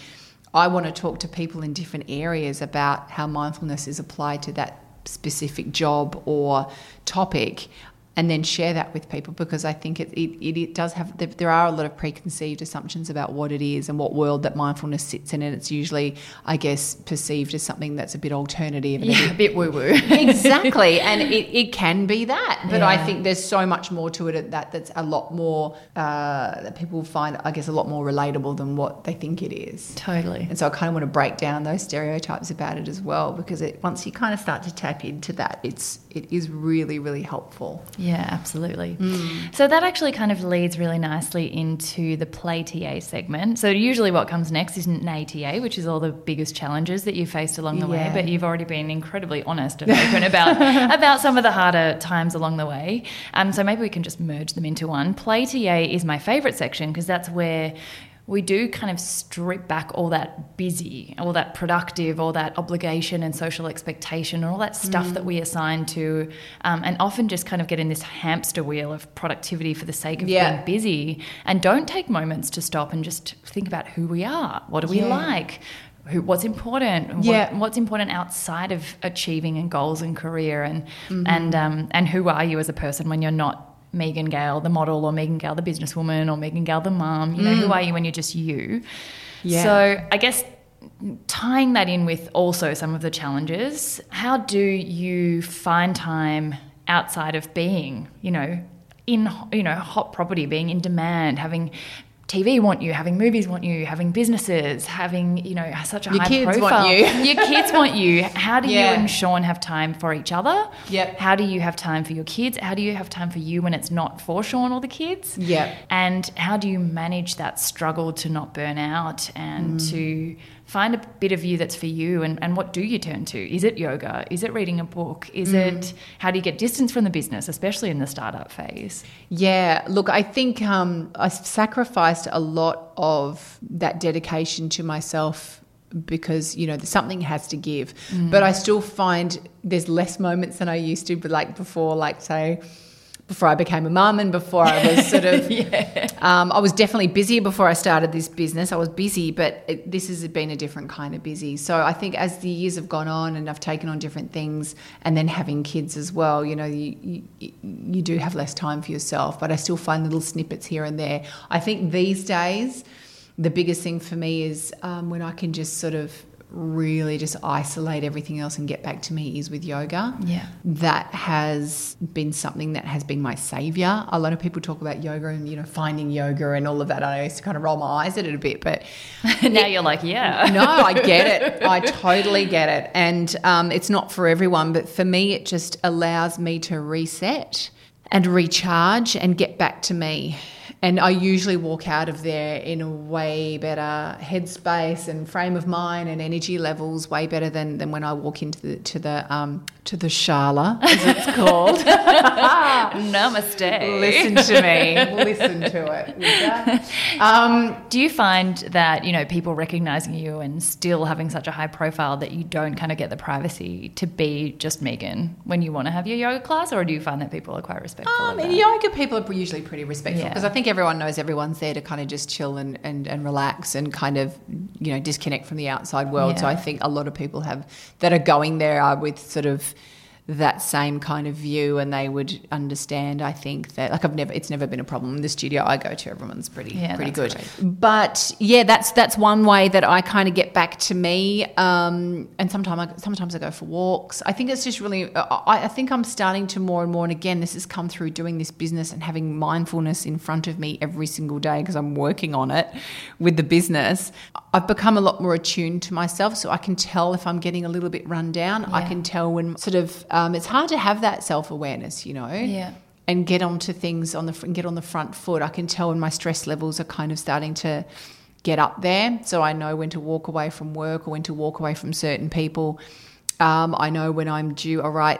I want to talk to people in different areas about how mindfulness is applied to that specific job or topic and then share that with people because I think it, it, it, does have, there are a lot of preconceived assumptions about what it is and what world that mindfulness sits in. And it's usually, I guess, perceived as something that's a bit alternative and yeah, a bit, woo woo. exactly. And it, it can be that. But yeah. I think there's so much more to it that that's a lot more, uh, that people find, I guess, a lot more relatable than what they think it is. Totally. And so I kind of want to break down those stereotypes about it as well because it, once you kind of start to tap into that, it's, it is really, really helpful. Yeah, absolutely. Mm. So that actually kind of leads really nicely into the Play TA segment. So usually what comes next isn't an ATA, which is all the biggest challenges that you faced along the yeah. way. But you've already been incredibly honest and open about about some of the harder times along the way. Um, so maybe we can just merge them into one. Play TA is my favourite section because that's where we do kind of strip back all that busy, all that productive, all that obligation and social expectation, and all that stuff mm. that we assign to, um, and often just kind of get in this hamster wheel of productivity for the sake of yeah. being busy, and don't take moments to stop and just think about who we are. What do we yeah. like? Who, what's important? Yeah. What, what's important outside of achieving and goals and career, and mm-hmm. and um, and who are you as a person when you're not Megan Gale, the model, or Megan Gale, the businesswoman, or Megan Gale, the mum. You know, mm. who are you when you're just you? Yeah. So I guess tying that in with also some of the challenges, how do you find time outside of being, you know, in you know hot property being in demand having TV want you, having movies want you, having businesses, having you know such a Your high kids profile. Want you. your kids want you. How do yeah. you and Shaun have time for each other? Yep. How do you have time for your kids? How do you have time for you when it's not for Shaun or the kids? Yep. And how do you manage that struggle to not burn out and mm. to find a bit of you that's for you and, and what do you turn to? Is it yoga? Is it reading a book? Is mm. it how do you get distance from the business especially in the startup phase? Yeah look i think um, i sacrificed a lot of that dedication to myself because you know something has to give. Mm. but i still find there's less moments than i used to but like before like say before I became a mum and before I was sort of, yeah. um, I was definitely busy before I started this business. I was busy, but it, this has been a different kind of busy. So I think as the years have gone on and I've taken on different things and then having kids as well, you know, you, you, you do have less time for yourself, but I still find little snippets here and there. I think these days, the biggest thing for me is um, when I can just sort of really just isolate everything else and get back to me is with yoga. Yeah. That has been something that has been my savior. A lot of people talk about yoga and, you know, finding yoga and all of that. I used to kind of roll my eyes at it a bit, but now you're like, yeah. no, I get it. I totally get it. And um, it's not for everyone, but for me, it just allows me to reset and recharge and get back to me and I usually walk out of there in a way better headspace and frame of mind and energy levels, way better than, than when I walk into the to the um, to the shala, as it's called. Namaste. Listen to me. Listen to it. Um, Do you find that you know people recognizing you and still having such a high profile that you don't kind of get the privacy to be just Megan when you want to have your yoga class, or do you find that people are quite respectful? Um, yoga people are usually pretty respectful Yeah. because I think everyone knows everyone's there to kind of just chill and, and, and relax and kind of you know disconnect from the outside world. So I think a lot of people have that are going there are with sort of that same kind of view and they would understand I think that like I've never it's never been a problem. In the studio I go to everyone's pretty Yeah, pretty good. great. but yeah that's that's one way that I kind of get back to me um, and sometimes I, sometimes I go for walks. I think it's just really I, I think I'm starting to more and more and again this has come through doing this business and having mindfulness in front of me every single day because I'm working on it with the business. I've become a lot more attuned to myself so I can tell if I'm getting a little bit run down. I can tell when sort of um, it's hard to have that self-awareness you know Yeah. and get onto things on the get on the front foot. I can tell when my stress levels are kind of starting to get up there, so I know when to walk away from work or when to walk away from certain people. Um, I know when I'm due. All right,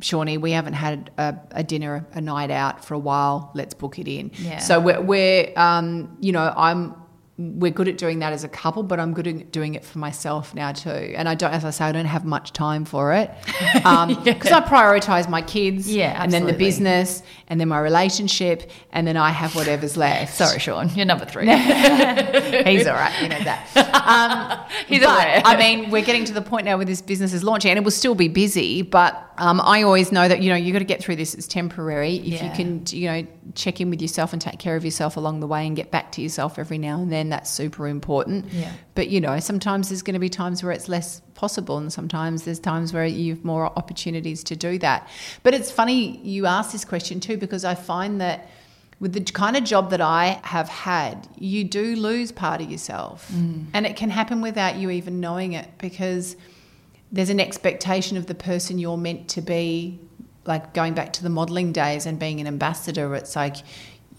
Shawnee, we haven't had a, a dinner, a night out for a while. Let's book it in. Yeah. So we're, we're um, you know, I'm. We're good at doing that as a couple, but I'm good at doing it for myself now too. And I don't, as I say, I don't have much time for it because I prioritize my kids, Yeah, and then the business, and then my relationship, and then I have whatever's left. Sorry, Shaun, you're number three. He's all right, you know that. Um, He's but, aware. I mean, we're getting to the point now where this business is launching, and it will still be busy. But um, I always know that you know you got to get through this. It's temporary. If Yeah. you can, you know, check in with yourself and take care of yourself along the way, and get back to yourself every now and then, that's super important. Yeah. But you know, sometimes there's going to be times where it's less possible, and sometimes there's times where you have more opportunities to do that. But it's funny you ask this question too, because I find that with the kind of job that I have had, you do lose part of yourself. Mm. And it can happen without you even knowing it because there's an expectation of the person you're meant to be. Like going back to the modeling days and being an ambassador, it's like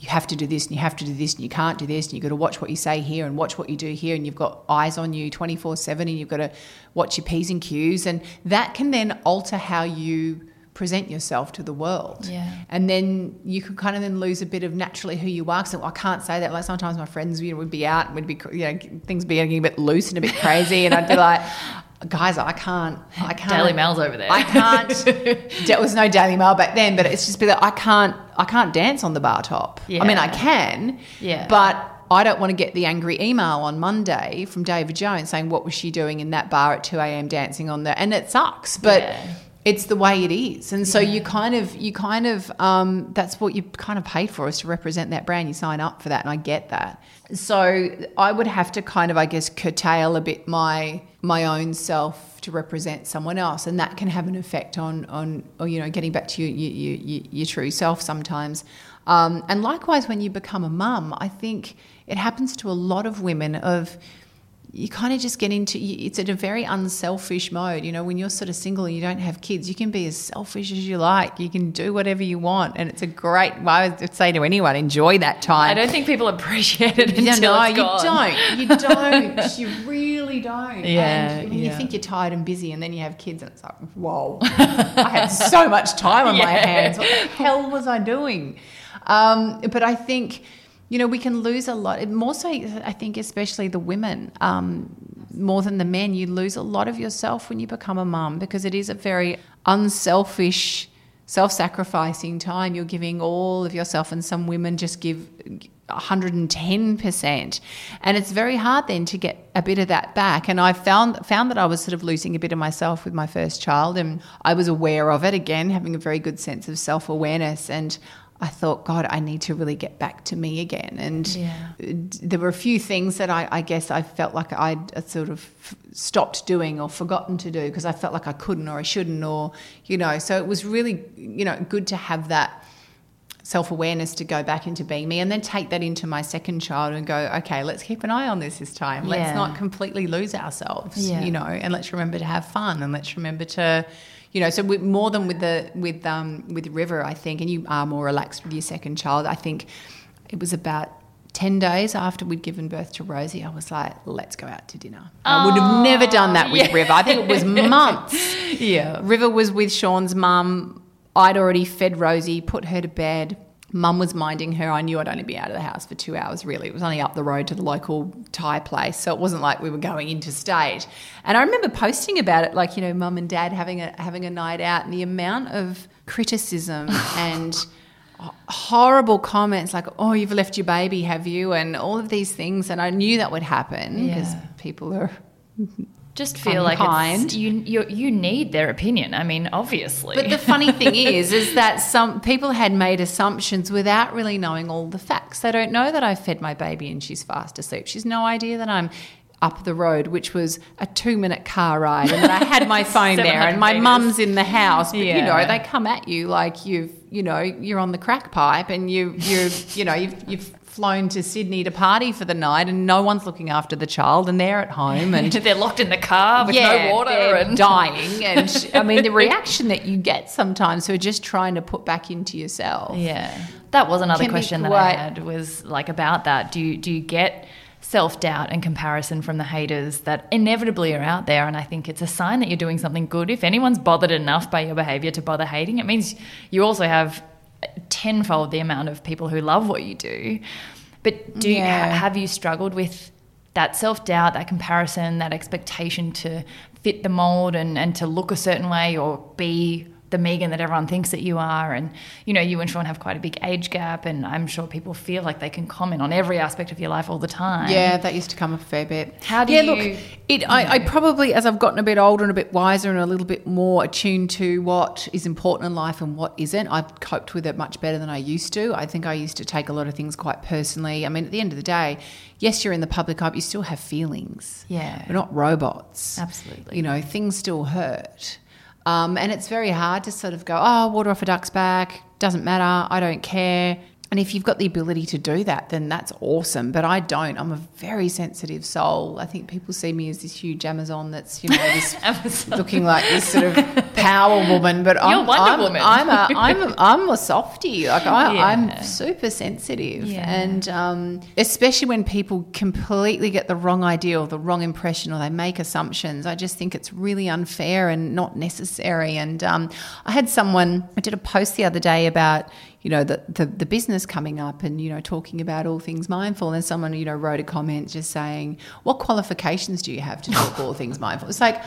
you have to do this and you have to do this and you can't do this and you've got to watch what you say here and watch what you do here and you've got eyes on you 24 7 and you've got to watch your P's and Q's. And that can then alter how you present yourself to the world. Yeah. And then you could kind of then lose a bit of naturally who you are. So I can't say that. Like sometimes my friends you know, would be out and would be, you know, things be getting a bit loose and a bit crazy. and I'd be like, guys, I can't, I can't. Daily Mail's over there. I can't. there was no Daily Mail back then, but it's just be like, I can't, I can't dance on the bar top. I mean, I can. Yeah. But I don't want to get the angry email on Monday from David Jones saying, what was she doing in that bar at 2 a.m. dancing on the, and it sucks. But Yeah. It's the way it is. And so you kind of you kind of um, that's what you kind of paid for is to represent that brand. You sign up for that and i get that. So i would have to kind of i guess curtail a bit my my own self to represent someone else. And that can have an effect on on or, you know getting back to your your, your, your true self sometimes. Um, and likewise when you become a mum i think it happens to a lot of women of you kind of just get into it's in a very unselfish mode you know when you're sort of single and you don't have kids you can be as selfish as you like you can do whatever you want and it's a great well, i would say to anyone enjoy that time I don't think people appreciate it until no, you don't. You don't. you really don't. Yeah, And when yeah. you think you're tired and busy, and then you have kids, and it's like, whoa, I had so much time on my hands. What the hell was I doing? Um, but I think, you know, we can lose a lot. More so, I think, especially the women. Um, more than the men, you lose a lot of yourself when you become a mum because it is a very unselfish self-sacrificing time you're giving all of yourself and some women just give 110% and it's very hard then to get a bit of that back and i found found that i was sort of losing a bit of myself with my first child and i was aware of it again having a very good sense of self-awareness and I thought, God, I need to really get back to me again. And Yeah. there were a few things that I, I guess I felt like I'd uh, sort of stopped doing or forgotten to do because I felt like I couldn't or I shouldn't or, you know, so it was really, you know, good to have that self awareness to go back into being me and then take that into my second child and go, okay, let's keep an eye on this this time. Let's not completely lose ourselves, Yeah. you know, and let's remember to have fun and let's remember to, you know, so with, more than with the with um with River, I think, and you are more relaxed with your second child. I think it was about. 10 days after we'd given birth to Rosie, I was like, let's go out to dinner. I would have never done that with yeah. River. I think it was months. Yeah. River was with Shaun's mum. I'd already fed Rosie, put her to bed. Mum was minding her. I knew I'd only be out of the house for two hours, really. It was only up the road to the local Thai place. So it wasn't like we were going interstate. And I remember posting about it, like, you know, mum and dad having a, having a night out and the amount of criticism and horrible comments like, oh, you've left your baby, have you? And all of these things. And I knew that would happen because Yeah. people are Just feel like it's, you, you you need their opinion. I mean, obviously. But the funny thing is, is that some people had made assumptions without really knowing all the facts. They don't know that I fed my baby and she's fast asleep. She's no idea that I'm up the road, which was a two minute car ride, and that I had my phone there, and my metres. mum's in the house. But you know, they come at you like you've, you know, you're on the crack pipe, and you, you, you know, you've, you've flown to Sydney to party for the night, and no one's looking after the child, and they're at home, and they're locked in the car with no water and dying. And I mean, the reaction that you get sometimes who are just trying to put back into yourself. Yeah, that was another Can question that I had was like about that. Do you do you get self doubt and comparison from the haters that inevitably are out there? And I think it's a sign that you're doing something good. If anyone's bothered enough by your behavior to bother hating, it means you also have tenfold the amount of people who love what you do. But do you, Yeah. ha- have you struggled with that self doubt, that comparison, that expectation to fit the mold and, and to look a certain way or be the Megan that everyone thinks that you are? And, you know, you and Shaun have quite a big age gap, and I'm sure people feel like they can comment on every aspect of your life all the time. Yeah, that used to come up a fair bit. How do yeah, you- look, it, I, I probably, as I've gotten a bit older and a bit wiser and a little bit more attuned to what is important in life and what isn't, I've coped with it much better than I used to. I think I used to take a lot of things quite personally. I mean, at the end of the day, yes, you're in the public eye, but you still have feelings. Yeah. We're not robots. Absolutely. You know, things still hurt. Um, and it's very hard to sort of go, oh, water off a duck's back, doesn't matter, I don't care. And if you've got the ability to do that, then that's awesome. But I don't. I'm a very sensitive soul. I think people see me as this huge Amazon that's, you know, this looking like this sort of power woman. But I'm, Wonder I'm, Woman. I'm a, I'm a, I'm a softie. Like I, Yeah. I'm super sensitive. Yeah. And um, especially when people completely get the wrong idea or the wrong impression or they make assumptions, I just think it's really unfair and not necessary. And um, I had someone, I did a post the other day about, you know, the, the, the business coming up and, you know, talking about all things mindful. And someone, you know, wrote a comment just saying, what qualifications do you have to talk all things mindful? It's like,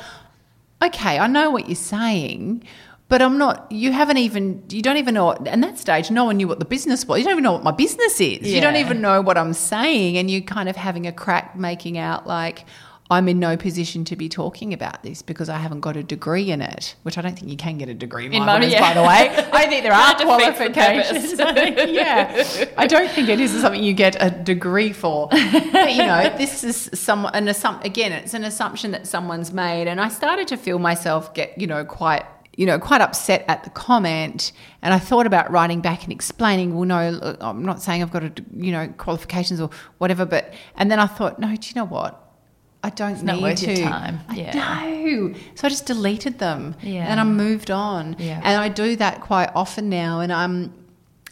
okay, I know what you're saying, but I'm not, you haven't even, you don't even know, and that stage, no one knew what the business was. You don't even know what my business is. You don't even know what I'm saying. And you're kind of having a crack making out like, I'm in no position to be talking about this because I haven't got a degree in it, which I don't think you can get a degree in, In yeah. by the way. I think there are That defeats the qualifications. yeah, I don't think it is something you get a degree for. But you know, this is some an assump- again, it's an assumption that someone's made, and I started to feel myself get you know quite you know quite upset at the comment, and I thought about writing back and explaining. Well, no, I'm not saying I've got a you know qualifications or whatever, but and then I thought, no, do you know what? I don't not need to. your time. I Yeah. know. So I just deleted them, Yeah. and I moved on. Yeah. And I do that quite often now, and I'm.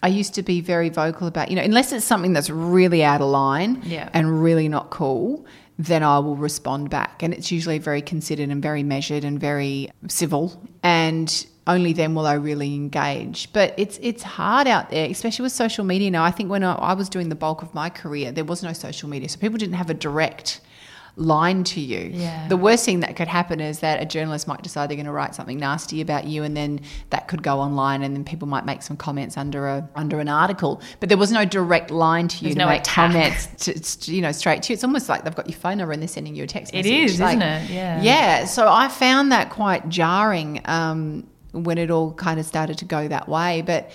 I used to be very vocal about, you know, unless it's something that's really out of line Yeah. and really not cool, then I will respond back. And it's usually very considered and very measured and very civil. And only then will I really engage. But it's it's hard out there, especially with social media now. I think when I, I was doing the bulk of my career, there was no social media. So people didn't have a direct line to you. Yeah. The worst thing that could happen is that a journalist might decide they're going to write something nasty about you and then that could go online and then people might make some comments under a under an article but there was no direct line to you There's to no make attack. comments to, you know straight to you it's almost like they've got your phone number and they're sending you a text message is, Like, isn't it? Yeah. yeah so I found that quite jarring um, when it all kind of started to go that way but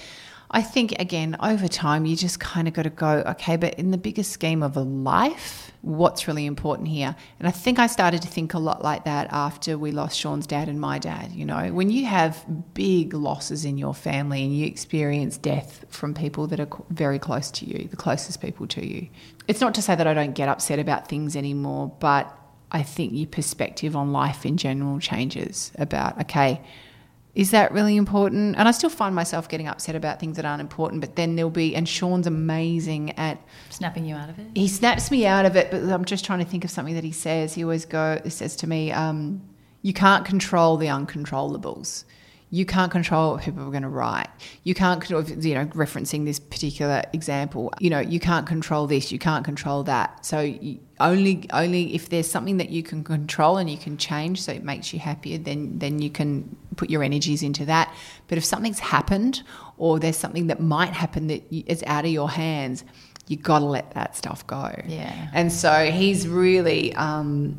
I think again over time you just kind of got to go okay, but in the bigger scheme of a life, what's really important here? And I think I started to think a lot like that after we lost Shaun's dad and my dad. You know, when you have big losses in your family and you experience death from people that are very close to you, the closest people to you. It's not to say that I don't get upset about things anymore, but I think your perspective on life in general changes about okay is that really important? And I still find myself getting upset about things that aren't important, but then there'll be, and Shaun's amazing at snapping you out of it. He snaps me out of it, but I'm just trying to think of something that he says. He always go, he says to me, um, you can't control the uncontrollables you can't control what people are going to write. You can't, you know, referencing this particular example, you know, you can't control this, you can't control that. So you, only, only if there's something that you can control and you can change, so it makes you happier, then then you can put your energies into that. But if something's happened or there's something that might happen that is out of your hands, you got to let that stuff go. Yeah. And so he's really. Um,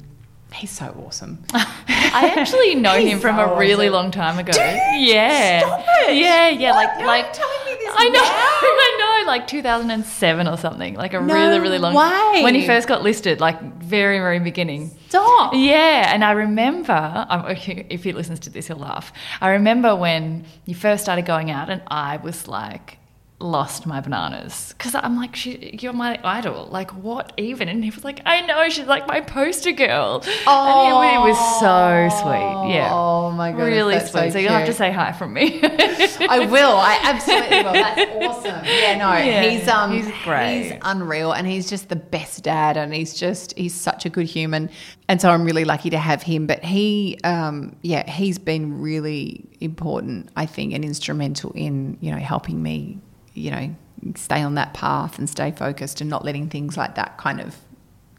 He's so awesome. I actually know him from so a really awesome. long time ago. Yeah. Stop it. Yeah, yeah, what? like no, like telling me this I know, now? I know, like 2007 or something, like a no really, really long way. when he first got listed, like very, very beginning. Stop. Yeah, and I remember if he listens to this, he'll laugh. I remember when you first started going out, and I was like, lost my bananas because I'm like, she, you're my idol. Like, what even? And he was like, I know, she's like my poster girl. Oh, and it was so sweet. Yeah. Oh my god, really sweet. So, so, you'll have to say hi from me. I will. I absolutely will. That's awesome. Yeah, no, yeah, he's um, he's great. He's unreal, and he's just the best dad, and he's just he's such a good human, and so I'm really lucky to have him. But he, um, yeah, he's been really important, I think, and instrumental in you know helping me you know, stay on that path and stay focused and not letting things like that kind of,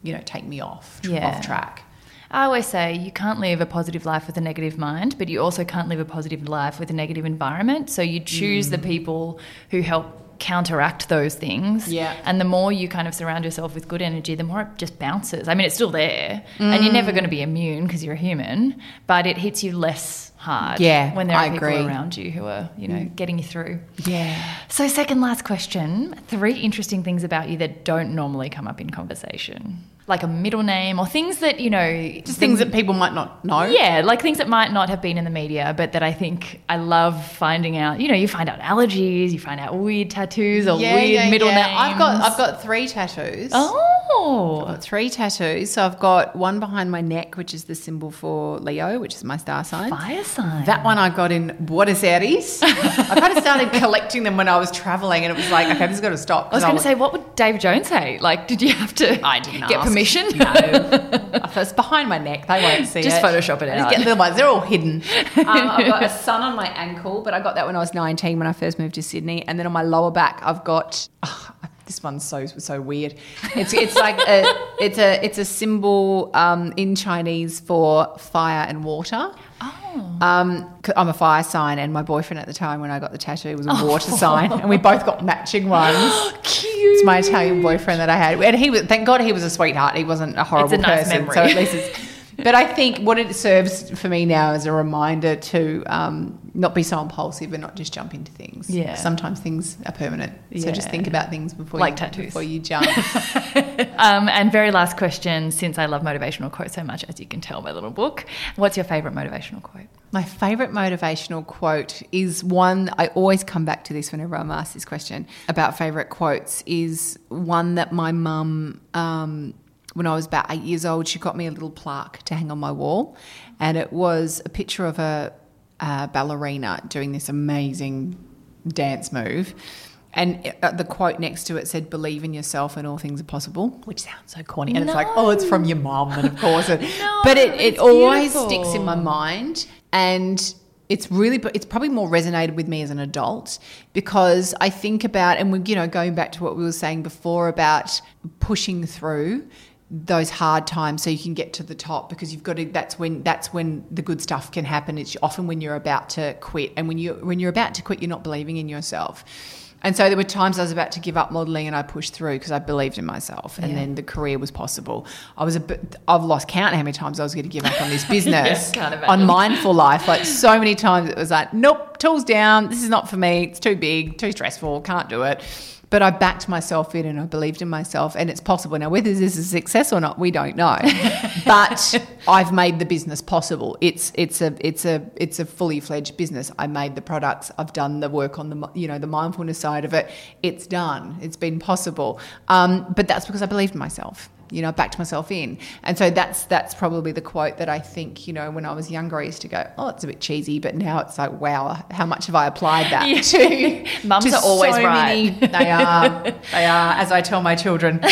you know, take me off, yeah. off track. I always say you can't live a positive life with a negative mind, but you also can't live a positive life with a negative environment. So you choose mm. the people who help counteract those things. Yeah. And the more you kind of surround yourself with good energy, the more it just bounces. I mean, it's still there, mm. and you're never going to be immune because you're a human, but it hits you less hard. Yeah, when there are I people agree. around you who are, you know, mm. getting you through. Yeah. So, second last question: three interesting things about you that don't normally come up in conversation like a middle name or things that you know just things that people might not know yeah like things that might not have been in the media but that i think i love finding out you know you find out allergies you find out weird tattoos or yeah, weird yeah, middle yeah. names i've got i've got three tattoos oh I've got three tattoos so i've got one behind my neck which is the symbol for leo which is my star sign fire sign that one i got in buenos aires i kind of started collecting them when i was traveling and it was like okay this has got to stop i was going to say what would dave jones say like did you have to i didn't get ask permission? No. it's behind my neck. They won't see Just it. Just Photoshop it I out. Just get little ones. They're all hidden. Um, I've got a sun on my ankle, but I got that when I was 19 when I first moved to Sydney. And then on my lower back, I've got. Oh, this one's so so weird. It's it's like a it's a it's a symbol um, in Chinese for fire and water. Oh. Um, I'm a fire sign, and my boyfriend at the time when I got the tattoo was a oh. water sign, and we both got matching ones. Cute. It's my Italian boyfriend that I had, and he was. Thank God he was a sweetheart. He wasn't a horrible a nice person. Memory. So at least it's. But I think what it serves for me now is a reminder to um, not be so impulsive and not just jump into things. Yeah. Sometimes things are permanent. So Yeah. just think about things before Like you, tattoos. before you jump. Um, and very last question, since I love motivational quotes so much, as you can tell by the little book, what's your favorite motivational quote? My favourite motivational quote is one I always come back to this whenever I'm asked this question about favourite quotes. Is one that my mum, um, when I was about eight years old, she got me a little plaque to hang on my wall, and it was a picture of a, a ballerina doing this amazing dance move. And it- uh, the quote next to it said, "Believe in yourself, and all things are possible," which sounds so corny. And it's like, oh, it's from your mum, and of course, it, but it, it always sticks in my mind, and it's really, it's probably more resonated with me as an adult because I think about, and we, you know, going back to what we were saying before about pushing through those hard times so you can get to the top because you've got to that's when that's when the good stuff can happen it's often when you're about to quit and when you when you're about to quit you're not believing in yourself And so there were times I was about to give up modeling and I pushed through because I believed in myself and Yeah. then the career was possible. I was a bit, I've lost count how many times I was going to give up on this business, on mindful life. Like so many times it was like, nope, tools down. This is not for me. It's too big, too stressful. Can't do it. But I backed myself in and I believed in myself and it's possible. Now, whether this is a success or not, we don't know. but I've made the business possible. It's it's a it's a it's a fully fledged business. I made the products. I've done the work on the you know the mindfulness side of it. It's done. It's been possible. Um, but that's because I believed in myself. You know, I backed myself in, and so that's that's probably the quote that I think. You know, when I was younger, I used to go, "Oh, it's a bit cheesy," but now it's like, "Wow, how much have I applied that Yeah. to?" Mums to are always so right. many- they are. They are. As I tell my children.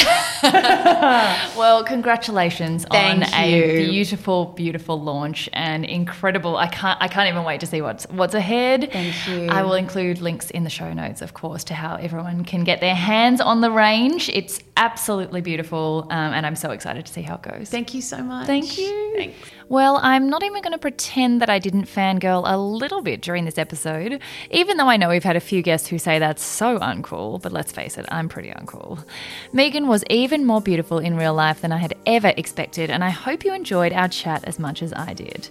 Well, congratulations Thank on you. a beautiful, beautiful launch and incredible. I can't I can't even wait to see what's what's ahead. Thank you. I will include links in the show notes, of course, to how everyone can get their hands on the range. It's absolutely beautiful, um, and I'm so excited to see how it goes. Thank you so much. Thank you. Thanks. Well, I'm not even going to pretend that I didn't fangirl a little bit during this episode, even though I know we've had a few guests who say that's so uncool, but let's face it, I'm pretty uncool. Megan was even more beautiful in real life than I had ever expected, and I hope you enjoyed our chat as much as I did.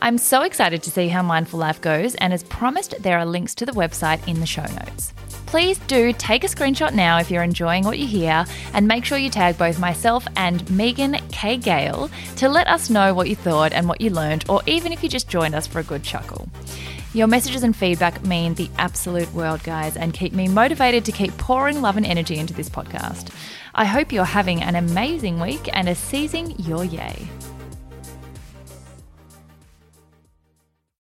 I'm so excited to see how Mindful Life goes, and as promised, there are links to the website in the show notes. Please do take a screenshot now if you're enjoying what you hear, and make sure you tag both myself and Megan K. Gale to let us know what you thought and what you learned, or even if you just joined us for a good chuckle. Your messages and feedback mean the absolute world, guys, and keep me motivated to keep pouring love and energy into this podcast. I hope you're having an amazing week and are seizing your yay.